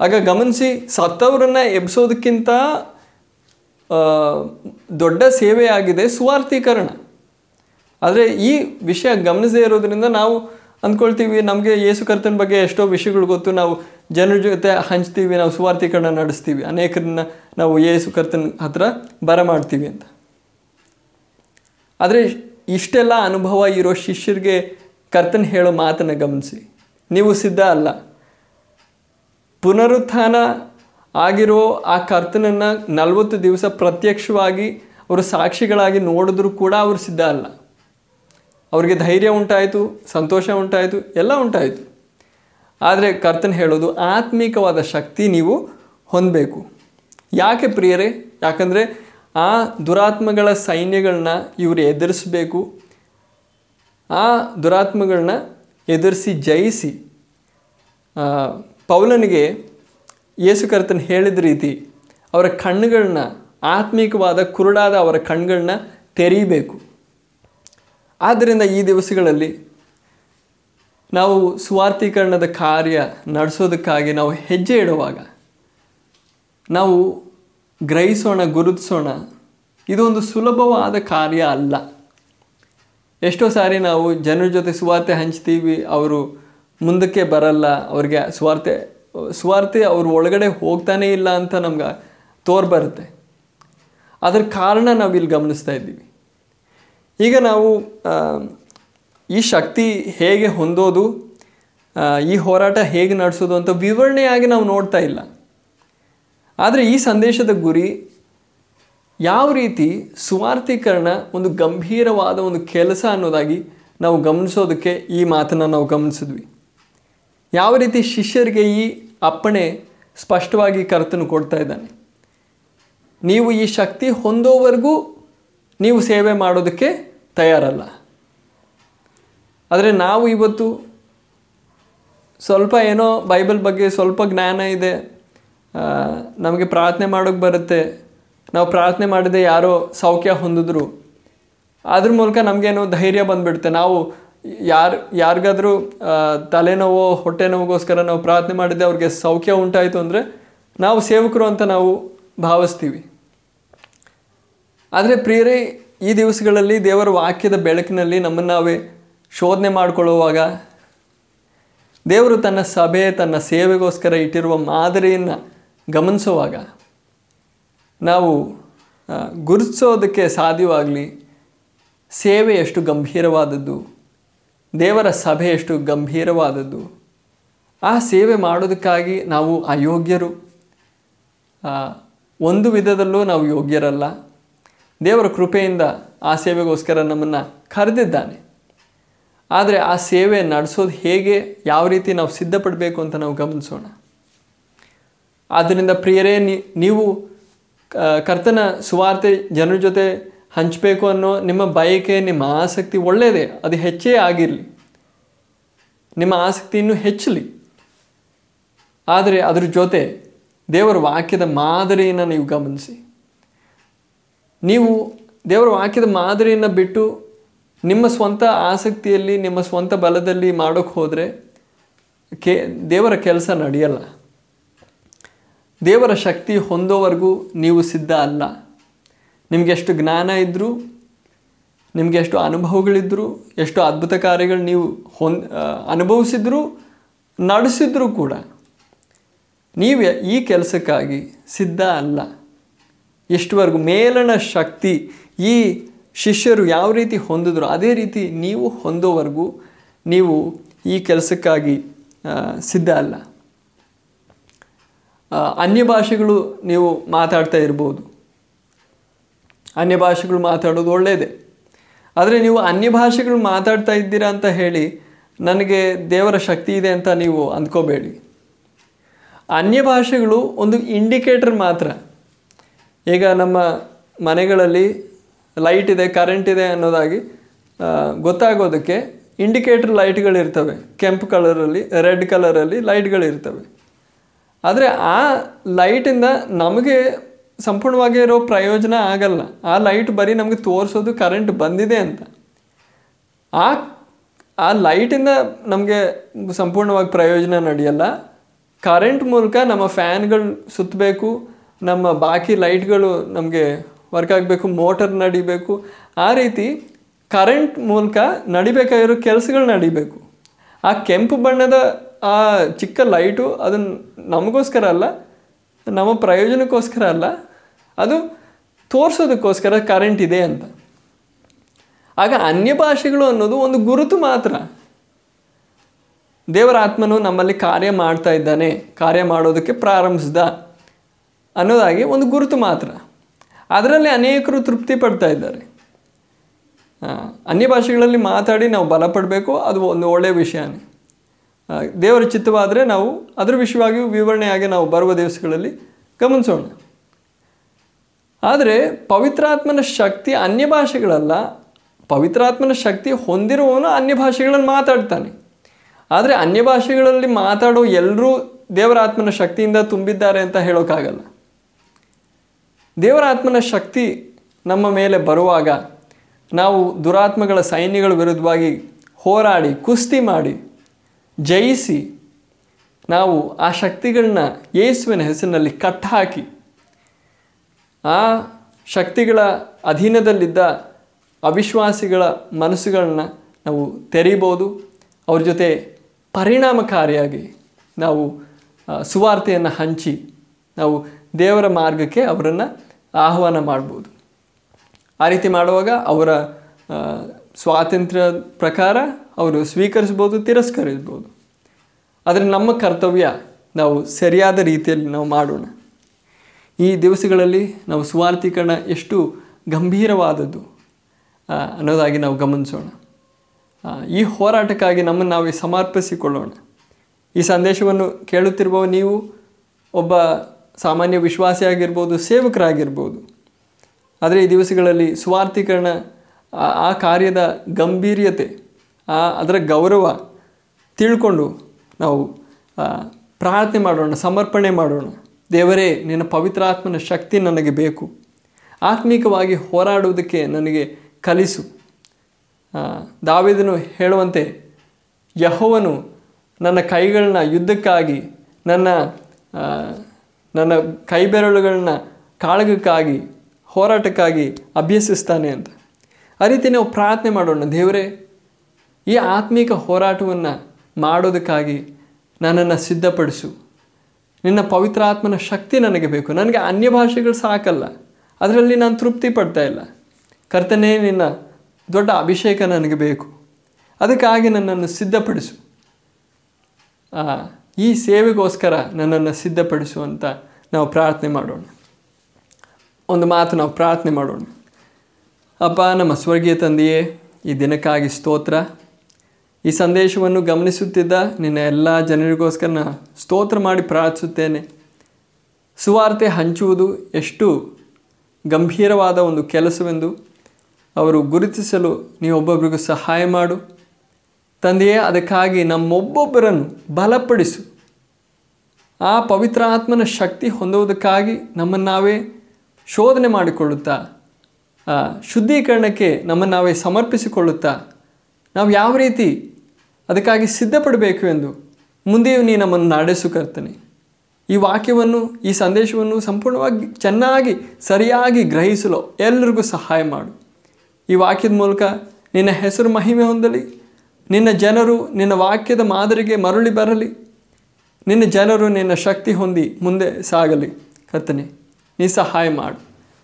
[SPEAKER 1] ಆಗ ಗಮನಿಸಿ ಸತ್ತವರನ್ನ ಎಬ್ಸೋದಕ್ಕಿಂತ ದೊಡ್ಡ ಸೇವೆಯಾಗಿದೆ ಸುವಾರ್ಥೀಕರಣ ಆದರೆ ಈ ವಿಷಯ ಗಮನಿಸದೇ ಇರೋದರಿಂದ ನಾವು ಅಂದ್ಕೊಳ್ತೀವಿ, ನಮಗೆ ಯೇಸು ಕರ್ತನ ಬಗ್ಗೆ ಎಷ್ಟೋ ವಿಷಯಗಳು ಗೊತ್ತು. ನಾವು ಜನರ ಜೊತೆ ಹಂಚ್ತೀವಿ, ನಾವು ಸುವಾರ್ಥೀಕರಣ ನಡೆಸ್ತೀವಿ. ಅನೇಕರನ್ನ ನಾವು ಯೇಸು ಕರ್ತನ ಹತ್ರ ಬರಮಾಡ್ತೀವಿ ಅಂತ. ಆದರೆ ಇಷ್ಟೆಲ್ಲ ಅನುಭವ ಇರೋ ಶಿಷ್ಯರಿಗೆ ಕರ್ತನ್ ಹೇಳೋ ಮಾತನ್ನು ಗಮನಿಸಿ. ನೀವು ಸಿದ್ಧ ಅಲ್ಲ. ಪುನರುತ್ಥಾನ ಆಗಿರೋ ಆ ಕರ್ತನನ್ನು ನಲವತ್ತು ದಿವಸ ಪ್ರತ್ಯಕ್ಷವಾಗಿ ಅವರು ಸಾಕ್ಷಿಗಳಾಗಿ ನೋಡಿದ್ರೂ ಕೂಡ ಅವರು ಸಿದ್ಧ ಅಲ್ಲ. ಅವ್ರಿಗೆ ಧೈರ್ಯ ಉಂಟಾಯಿತು, ಸಂತೋಷ ಉಂಟಾಯಿತು, ಎಲ್ಲ ಉಂಟಾಯಿತು. ಆದರೆ ಕರ್ತನ್ ಹೇಳೋದು, ಆತ್ಮಿಕವಾದ ಶಕ್ತಿ ನೀವು ಹೊಂದಬೇಕು. ಯಾಕೆ ಪ್ರಿಯರೇ? ಯಾಕಂದರೆ ಆ ದುರಾತ್ಮಗಳ ಸೈನ್ಯಗಳನ್ನ ಇವರು ಎದುರಿಸಬೇಕು. ಆ ದುರಾತ್ಮಗಳನ್ನ ಎದುರಿಸಿ ಜಯಿಸಿ ಪೌಲನಿಗೆ ಯೇಸು ಕರ್ತನ್ ಹೇಳಿದ ರೀತಿ ಅವರ ಕಣ್ಣುಗಳನ್ನ ಆತ್ಮಿಕವಾದ ಕುರುಡಾದ ಅವರ ಕಣ್ಗಳನ್ನ ತೆರೀಬೇಕು. ಆದ್ದರಿಂದ ಈ ದಿವಸಗಳಲ್ಲಿ ನಾವು ಸ್ವಾರ್ಥೀಕರಣದ ಕಾರ್ಯ ನಡೆಸೋದಕ್ಕಾಗಿ ನಾವು ಹೆಜ್ಜೆ ಇಡುವಾಗ ನಾವು ಗ್ರಹಿಸೋಣ, ಗುರುತಿಸೋಣ. ಇದೊಂದು ಸುಲಭವಾದ ಕಾರ್ಯ ಅಲ್ಲ. ಎಷ್ಟೋ ಸಾರಿ ನಾವು ಜನರ ಜೊತೆ ಸುವಾರ್ತೆ ಹಂಚ್ತೀವಿ, ಅವರು ಮುಂದಕ್ಕೆ ಬರಲ್ಲ, ಅವ್ರಿಗೆ ಸ್ವಾರ್ಥೆ ಸ್ವಾರ್ಥೆ ಅವ್ರ ಒಳಗಡೆ ಹೋಗ್ತಾನೇ ಇಲ್ಲ ಅಂತ ನಮ್ಗೆ ತೋರ್ಬರುತ್ತೆ. ಅದರ ಕಾರಣ ನಾವು ಇಲ್ಲಿ ಗಮನಿಸ್ತಾ ಇದ್ದೀವಿ. ಈಗ ನಾವು ಈ ಶಕ್ತಿ ಹೇಗೆ ಹೊಂದೋದು ಈ ಹೋರಾಟ ಹೇಗೆ ನಡೆಸೋದು ಅಂತ ವಿವರಣೆಯಾಗಿ ನಾವು ನೋಡ್ತಾ ಇಲ್ಲ. ಆದರೆ ಈ ಸಂದೇಶದ ಗುರಿ ಯಾವ ರೀತಿ ಸುವಾರ್ಥೀಕರಣ ಒಂದು ಗಂಭೀರವಾದ ಒಂದು ಕೆಲಸ ಅನ್ನೋದಾಗಿ ನಾವು ಗಮನಿಸೋದಕ್ಕೆ ಈ ಮಾತನ್ನು ನಾವು ಗಮನಿಸಿದ್ವಿ. ಯಾವ ರೀತಿ ಶಿಷ್ಯರಿಗೆ ಈ ಅಪ್ಪಣೆ ಸ್ಪಷ್ಟವಾಗಿ ಕರ್ತನು ಕೊಡ್ತಾ ಇದ್ದಾನೆ. ನೀವು ಈ ಶಕ್ತಿ ಹೊಂದೋವರೆಗೂ ನೀವು ಸೇವೆ ಮಾಡೋದಕ್ಕೆ ತಯಾರಲ್ಲ. ಆದರೆ ನಾವು ಇವತ್ತು ಸ್ವಲ್ಪ ಏನೋ ಬೈಬಲ್ ಬಗ್ಗೆ ಸ್ವಲ್ಪ ಜ್ಞಾನ ಇದೆ ನಮಗೆ ಪ್ರಾರ್ಥನೆ ಮಾಡೋಕ್ಕೆ ಬರುತ್ತೆ, ನಾವು ಪ್ರಾರ್ಥನೆ ಮಾಡಿದೆ ಯಾರೋ ಸೌಖ್ಯ ಹೊಂದಿದ್ರು, ಅದ್ರ ಮೂಲಕ ನಮಗೇನೋ ಧೈರ್ಯ ಬಂದುಬಿಡುತ್ತೆ. ನಾವು ಯಾರು, ಯಾರಿಗಾದರೂ ತಲೆನೋವೋ ತಲೆನೋವು ಹೊಟ್ಟೆ ನೋವಿಗೋಸ್ಕರ ನಾವು ಪ್ರಾರ್ಥನೆ ಮಾಡಿದ್ದೆ ಅವ್ರಿಗೆ ಸೌಖ್ಯ ಉಂಟಾಯಿತು ಅಂದರೆ ನಾವು ಸೇವಕರು ಅಂತ ನಾವು ಭಾವಿಸ್ತೀವಿ. ಆದರೆ ಪ್ರಿಯರೇ, ಈ ದಿವಸಗಳಲ್ಲಿ ದೇವರ ವಾಕ್ಯದ ಬೆಳಕಿನಲ್ಲಿ ನಮ್ಮನ್ನು ನಾವೇ ಶೋಧನೆ ಮಾಡಿಕೊಳ್ಳುವಾಗ ದೇವರು ತನ್ನ ಸಭೆ, ತನ್ನ ಸೇವೆಗೋಸ್ಕರ ಇಟ್ಟಿರುವ ಮಾದರಿಯನ್ನು ಗಮನಿಸುವಾಗ ನಾವು ಗುರುತಿಸೋದಕ್ಕೆ ಸಾಧ್ಯವಾಗಲಿ, ಸೇವೆ ಎಷ್ಟು ಗಂಭೀರವಾದದ್ದು, ದೇವರ ಸಭೆ ಎಷ್ಟು ಗಂಭೀರವಾದದ್ದು, ಆ ಸೇವೆ ಮಾಡೋದಕ್ಕಾಗಿ ನಾವು ಅಯೋಗ್ಯರು. ಒಂದು ವಿಧದಲ್ಲೂ ನಾವು ಯೋಗ್ಯರಲ್ಲ. ದೇವರ ಕೃಪೆಯಿಂದ ಆ ಸೇವೆಗೋಸ್ಕರ ನಮ್ಮನ್ನು ಕರೆದಿದ್ದಾನೆ. ಆದರೆ ಆ ಸೇವೆ ನಡೆಸೋದು ಹೇಗೆ, ಯಾವ ರೀತಿ ನಾವು ಸಿದ್ಧಪಡಬೇಕು ಅಂತ ನಾವು ಗಮನಿಸೋಣ. ಆದ್ದರಿಂದ ಪ್ರಿಯರೇ ನೀವು ಕರ್ತನ ಸುವಾರ್ತೆ ಜನರ ಜೊತೆ ಹಂಚಬೇಕು ಅನ್ನೋ ನಿಮ್ಮ ಬಯಕೆ, ನಿಮ್ಮ ಆಸಕ್ತಿ ಒಳ್ಳೆಯದೇ, ಅದು ಹೆಚ್ಚೇ ಆಗಿರಲಿ. ನಿಮ್ಮ ಆಸಕ್ತಿ ಇನ್ನೂ ಹೆಚ್ಚಲಿ. ಆದರೆ ಅದ್ರ ಜೊತೆ ದೇವರ ವಾಕ್ಯದ ಮಾದರಿಯನ್ನು ನೀವು ಗಮನಿಸಿ. ನೀವು ದೇವರ ವಾಕ್ಯದ ಮಾದರಿಯನ್ನು ಬಿಟ್ಟು ನಿಮ್ಮ ಸ್ವಂತ ಆಸಕ್ತಿಯಲ್ಲಿ, ನಿಮ್ಮ ಸ್ವಂತ ಬಲದಲ್ಲಿ ಮಾಡೋಕ್ಕೆ ಹೋದರೆ ಕೆ, ದೇವರ ಕೆಲಸ ನಡೆಯಲ್ಲ. ದೇವರ ಶಕ್ತಿ ಹೊಂದೋವರೆಗೂ ನೀವು ಸಿದ್ಧ ಅಲ್ಲ. ನಿಮಗೆಷ್ಟು ಜ್ಞಾನ ಇದ್ದರೂ ನಿಮಗೆ ಎಷ್ಟು ಅನುಭವಗಳಿದ್ದರೂ ಎಷ್ಟು ಅದ್ಭುತ ಕಾರ್ಯಗಳು ನೀವು ಹೊಂದ್ ಅನುಭವಿಸಿದ್ರೂ, ನಡೆಸಿದ್ರೂ ಕೂಡ, ನೀವು ಈ ಕೆಲಸಕ್ಕಾಗಿ ಸಿದ್ಧ ಅಲ್ಲ. ಎಷ್ಟುವರೆಗೂ ಮೇಲಣ ಶಕ್ತಿ ಈ ಶಿಷ್ಯರು ಯಾವ ರೀತಿ ಹೊಂದಿದ್ರು ಅದೇ ರೀತಿ ನೀವು ಹೊಂದೋವರೆಗೂ ನೀವು ಈ ಕೆಲಸಕ್ಕಾಗಿ ಸಿದ್ಧ ಅಲ್ಲ. ಅನ್ಯ ಭಾಷೆಗಳು ನೀವು ಮಾತಾಡ್ತಾ ಇರ್ಬೋದು. ಅನ್ಯ ಭಾಷೆಗಳು ಮಾತಾಡೋದು ಒಳ್ಳೆಯದೇ ಆದರೆ ನೀವು ಅನ್ಯ ಭಾಷೆಗಳು ಮಾತಾಡ್ತಾ ಇದ್ದೀರಾ ಅಂತ ಹೇಳಿ ನನಗೆ ದೇವರ ಶಕ್ತಿ ಇದೆ ಅಂತ ನೀವು ಅಂದ್ಕೋಬೇಡಿ. ಅನ್ಯ ಭಾಷೆಗಳು ಒಂದು ಇಂಡಿಕೇಟರ್ ಮಾತ್ರ. ಈಗ ನಮ್ಮ ಮನೆಗಳಲ್ಲಿ ಲೈಟ್ ಇದೆ ಕರೆಂಟ್ ಇದೆ ಅನ್ನೋದಾಗಿ ಗೊತ್ತಾಗೋದಕ್ಕೆ ಇಂಡಿಕೇಟರ್ ಲೈಟ್ಗಳಿರ್ತವೆ ಕೆಂಪು ಕಲರಲ್ಲಿ ರೆಡ್ ಕಲರಲ್ಲಿ ಲೈಟ್ಗಳಿರ್ತವೆ ಆದರೆ ಆ ಲೈಟಿಂದ ನಮಗೆ ಸಂಪೂರ್ಣವಾಗಿ ಇರೋ ಪ್ರಯೋಜನ ಆಗಲ್ಲ. ಆ ಲೈಟ್ ಬರೀ ನಮಗೆ ತೋರಿಸೋದು ಕರೆಂಟ್ ಬಂದಿದೆ ಅಂತ. ಆ ಆ ಲೈಟಿಂದ ನಮಗೆ ಸಂಪೂರ್ಣವಾಗಿ ಪ್ರಯೋಜನ ನಡೆಯಲ್ಲ. ಕರೆಂಟ್ ಮೂಲಕ ನಮ್ಮ ಫ್ಯಾನ್ಗಳು ಸುತ್ತಬೇಕು ನಮ್ಮ ಬಾಕಿ ಲೈಟ್ಗಳು ನಮಗೆ ವರ್ಕ್ ಆಗಬೇಕು, ಮೋಟರ್ ನಡಿಬೇಕು, ಆ ರೀತಿ ಕರೆಂಟ್ ಮೂಲಕ ನಡಿಬೇಕಾಗಿರೋ ಕೆಲಸಗಳು ನಡಿಬೇಕು. ಆ ಕೆಂಪು ಬಣ್ಣದ ಆ ಚಿಕ್ಕ ಲೈಟು ಅದನ್ನು ನಮಗೋಸ್ಕರ ಅಲ್ಲ, ನಮ್ಮ ಪ್ರಯೋಜನಕ್ಕೋಸ್ಕರ ಅಲ್ಲ, ಅದು ತೋರಿಸೋದಕ್ಕೋಸ್ಕರ ಕರೆಂಟ್ ಇದೆ ಅಂತ. ಆಗ ಅನ್ಯ ಭಾಷೆಗಳು ಅನ್ನೋದು ಒಂದು ಗುರುತು ಮಾತ್ರ. ದೇವರ ಆತ್ಮನು ನಮ್ಮಲ್ಲಿ ಕಾರ್ಯ ಮಾಡ್ತಾ ಇದ್ದಾನೆ, ಕಾರ್ಯ ಮಾಡೋದಕ್ಕೆ ಪ್ರಾರಂಭಿಸಿದ. ಅನ್ನೋದಾಗಿ ಒಂದು ಗುರುತು ಮಾತ್ರ. ಅದರಲ್ಲಿ ಅನೇಕರು ತೃಪ್ತಿ ಪಡ್ತಾ ಇದ್ದಾರೆ. ಅನ್ಯ ಭಾಷೆಗಳಲ್ಲಿ ಮಾತಾಡಿ ನಾವು ಬಲಪಡಬೇಕು, ಅದು ಒಂದು ಒಳ್ಳೆಯ ವಿಷಯನೇ. ದೇವರ ಚಿತ್ತವಾದರೆ ನಾವು ಅದರ ವಿಷಯವಾಗಿಯೂ ವಿವರಣೆಯಾಗಿ ನಾವು ಬರುವ ದಿವಸಗಳಲ್ಲಿ ಗಮನಿಸೋಣ. ಆದರೆ ಪವಿತ್ರಾತ್ಮನ ಶಕ್ತಿ ಅನ್ಯ ಭಾಷೆಗಳಲ್ಲ, ಪವಿತ್ರಾತ್ಮನ ಶಕ್ತಿ ಹೊಂದಿರುವವನು ಅನ್ಯ ಭಾಷೆಗಳನ್ನು ಮಾತಾಡ್ತಾನೆ. ಆದರೆ ಅನ್ಯ ಭಾಷೆಗಳಲ್ಲಿ ಮಾತಾಡೋ ಎಲ್ಲರೂ ದೇವರಾತ್ಮನ ಶಕ್ತಿಯಿಂದ ತುಂಬಿದ್ದಾರೆ ಅಂತ ಹೇಳೋಕ್ಕಾಗಲ್ಲ. ದೇವರ ಆತ್ಮನ ಶಕ್ತಿ ನಮ್ಮ ಮೇಲೆ ಬರುವಾಗ ನಾವು ದುರಾತ್ಮಗಳ ಸೈನ್ಯಗಳ ವಿರುದ್ಧವಾಗಿ ಹೋರಾಡಿ, ಕುಸ್ತಿ ಮಾಡಿ, ಜಯಿಸಿ ನಾವು ಆ ಶಕ್ತಿಗಳನ್ನ ಯೇಸುವಿನ ಹೆಸರಿನಲ್ಲಿ ಕಟ್ಟಾಕಿ, ಆ ಶಕ್ತಿಗಳ ಅಧೀನದಲ್ಲಿದ್ದ ಅವಿಶ್ವಾಸಿಗಳ ಮನಸ್ಸುಗಳನ್ನು ನಾವು ತೆರೀಬೋದು. ಅವ್ರ ಜೊತೆ ಪರಿಣಾಮಕಾರಿಯಾಗಿ ನಾವು ಸುವಾರ್ತೆಯನ್ನು ಹಂಚಿ ನಾವು ದೇವರ ಮಾರ್ಗಕ್ಕೆ ಅವರನ್ನು ಆಹ್ವಾನ ಮಾಡ್ಬೋದು. ಆ ರೀತಿ ಮಾಡುವಾಗ ಅವರ ಸ್ವಾತಂತ್ರ್ಯ ಪ್ರಕಾರ ಅವರು ಸ್ವೀಕರಿಸ್ಬೋದು, ತಿರಸ್ಕರಿಸ್ಬೋದು. ಆದರೆ ನಮ್ಮ ಕರ್ತವ್ಯ ನಾವು ಸರಿಯಾದ ರೀತಿಯಲ್ಲಿ ನಾವು ಮಾಡೋಣ. ಈ ದಿವಸಗಳಲ್ಲಿ ನಾವು ಸುವಾರ್ಥೀಕರಣ ಎಷ್ಟು ಗಂಭೀರವಾದದ್ದು ಅನ್ನೋದಾಗಿ ನಾವು ಗಮನಿಸೋಣ. ಈ ಹೋರಾಟಕ್ಕಾಗಿ ನಮ್ಮನ್ನು ನಾವು ಸಮರ್ಪಿಸಿಕೊಳ್ಳೋಣ. ಈ ಸಂದೇಶವನ್ನು ಕೇಳುತ್ತಿರುವ ನೀವು, ಒಬ್ಬ ಸಾಮಾನ್ಯ ವಿಶ್ವಾಸಿ ಆಗಿರ್ಬೋದು, ಸೇವಕರಾಗಿರ್ಬೋದು. ಆದರೆ ಈ ದಿವಸಗಳಲ್ಲಿ ಸ್ವಾರ್ಥೀಕರಣ, ಆ- ಕಾರ್ಯದ ಗಂಭೀರ್ಯತೆ, ಆ, ಅದರ ಗೌರವ ತಿಳ್ಕೊಂಡು ನಾವು ಪ್ರಾರ್ಥನೆ ಮಾಡೋಣ, ಸಮರ್ಪಣೆ ಮಾಡೋಣ. ದೇವರೇ, ನಿನ್ನ ಪವಿತ್ರಾತ್ಮನ ಶಕ್ತಿ ನನಗೆ ಬೇಕು. ಆತ್ಮಿಕವಾಗಿ ಹೋರಾಡುವುದಕ್ಕೆ ನನಗೆ ಕಲಿಸು. ದಾವೇದನು ಹೇಳುವಂತೆ, ಯಹೋವನು ನನ್ನ ಕೈಗಳನ್ನ ಯುದ್ಧಕ್ಕಾಗಿ ನನ್ನ ನನ್ನ ಕೈಬೆರಳುಗಳನ್ನ ಕಾಳಗಕ್ಕಾಗಿ ಹೋರಾಟಕ್ಕಾಗಿ ಅಭ್ಯಸಿಸ್ತಾನೆ ಅಂತ. ಆ ರೀತಿ ನಾವು ಪ್ರಾರ್ಥನೆ ಮಾಡೋಣ ದೇವರೇ ಈ ಆತ್ಮಿಕ ಹೋರಾಟವನ್ನು ಮಾಡೋದಕ್ಕಾಗಿ ನನ್ನನ್ನು ಸಿದ್ಧಪಡಿಸು. ನಿನ್ನ ಪವಿತ್ರಾತ್ಮನ ಶಕ್ತಿ ನನಗೆ ಬೇಕು. ನನಗೆ ಅನ್ಯ ಭಾಷೆಗಳು ಸಾಕಲ್ಲ. ಅದರಲ್ಲಿ ನಾನು ತೃಪ್ತಿ ಪಡ್ತಾ ಇಲ್ಲ. ಕರ್ತನೇ ನಿನ್ನ ದೊಡ್ಡ ಅಭಿಷೇಕ ನನಗೆ ಬೇಕು. ಅದಕ್ಕಾಗಿ ನನ್ನನ್ನು ಸಿದ್ಧಪಡಿಸು. ಆ, ಈ ಸೇವೆಗೋಸ್ಕರ ನನ್ನನ್ನು ಸಿದ್ಧಪಡಿಸುವಂತ ನಾವು ಪ್ರಾರ್ಥನೆ ಮಾಡೋಣ. ಒಂದು ಮಾತು ನಾವು ಪ್ರಾರ್ಥನೆ ಮಾಡೋಣ. ಅಪ್ಪ, ನಮ್ಮ ಸ್ವರ್ಗೀಯ ತಂದೆಯೇ, ಈ ದಿನಕ್ಕಾಗಿ ಸ್ತೋತ್ರ. ಈ ಸಂದೇಶವನ್ನು ಗಮನಿಸುತ್ತಿದ್ದ ನಿನ್ನ ಎಲ್ಲ ಜನರಿಗೋಸ್ಕರ ಸ್ತೋತ್ರ ಮಾಡಿ ಪ್ರಾರ್ಥಿಸುತ್ತೇನೆ. ಸುವಾರ್ತೆ ಹಂಚುವುದು ಎಷ್ಟು ಗಂಭೀರವಾದ ಒಂದು ಕೆಲಸವೆಂದು ಅವರು ಗುರುತಿಸಲು ನೀವು ಒಬ್ಬೊಬ್ಬರಿಗೂ ಸಹಾಯ ಮಾಡು. ತಂದೆಯೇ, ಅದಕ್ಕಾಗಿ ನಮ್ಮೊಬ್ಬೊಬ್ಬರನ್ನು ಬಲಪಡಿಸು. ಆ ಪವಿತ್ರ ಆತ್ಮನ ಶಕ್ತಿ ಹೊಂದುವುದಕ್ಕಾಗಿ ನಮ್ಮನ್ನು ನಾವೇ ಶೋಧನೆ ಮಾಡಿಕೊಳ್ಳುತ್ತಾ ಶುದ್ಧೀಕರಣಕ್ಕೆ ನಮ್ಮನ್ನು ನಾವೇ ಸಮರ್ಪಿಸಿಕೊಳ್ಳುತ್ತಾ, ನಾವು ಯಾವ ರೀತಿ ಅದಕ್ಕಾಗಿ ಸಿದ್ಧಪಡಬೇಕು ಎಂದು ಮುಂದೆಯೂ ನೀ ನಮ್ಮನ್ನು ನಡೆಸು ಕರ್ತನೆ. ಈ ವಾಕ್ಯವನ್ನು, ಈ ಸಂದೇಶವನ್ನು ಸಂಪೂರ್ಣವಾಗಿ ಚೆನ್ನಾಗಿ, ಸರಿಯಾಗಿ ಗ್ರಹಿಸಲು ಎಲ್ಲರಿಗೂ ಸಹಾಯ ಮಾಡು. ಈ ವಾಕ್ಯದ ಮೂಲಕ ನಿನ್ನ ಹೆಸರು ಮಹಿಮೆ ಹೊಂದಲಿ. ನಿನ್ನ ಜನರು ನಿನ್ನ ವಾಕ್ಯದ ಮಾದರಿಗೆ ಮರಳಿ ಬರಲಿ. ನಿನ್ನ ಜನರು ನಿನ್ನ ಶಕ್ತಿ ಹೊಂದಿ ಮುಂದೆ ಸಾಗಲಿ. ಕರ್ತನೆ, ನೀ ಸಹಾಯ ಮಾಡು.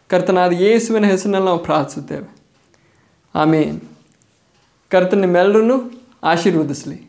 [SPEAKER 1] ಕರ್ತನಾದ ಯೇಸುವಿನ ಹೆಸರಿನಲ್ಲಿ ನಾವು ಪ್ರಾರ್ಥಿಸುತ್ತೇವೆ. ಆಮೇನ್. ಕರ್ತನ ನಿಮ್ಮೆಲ್ಲರನ್ನು ಆಶೀರ್ವದಿಸಲಿ.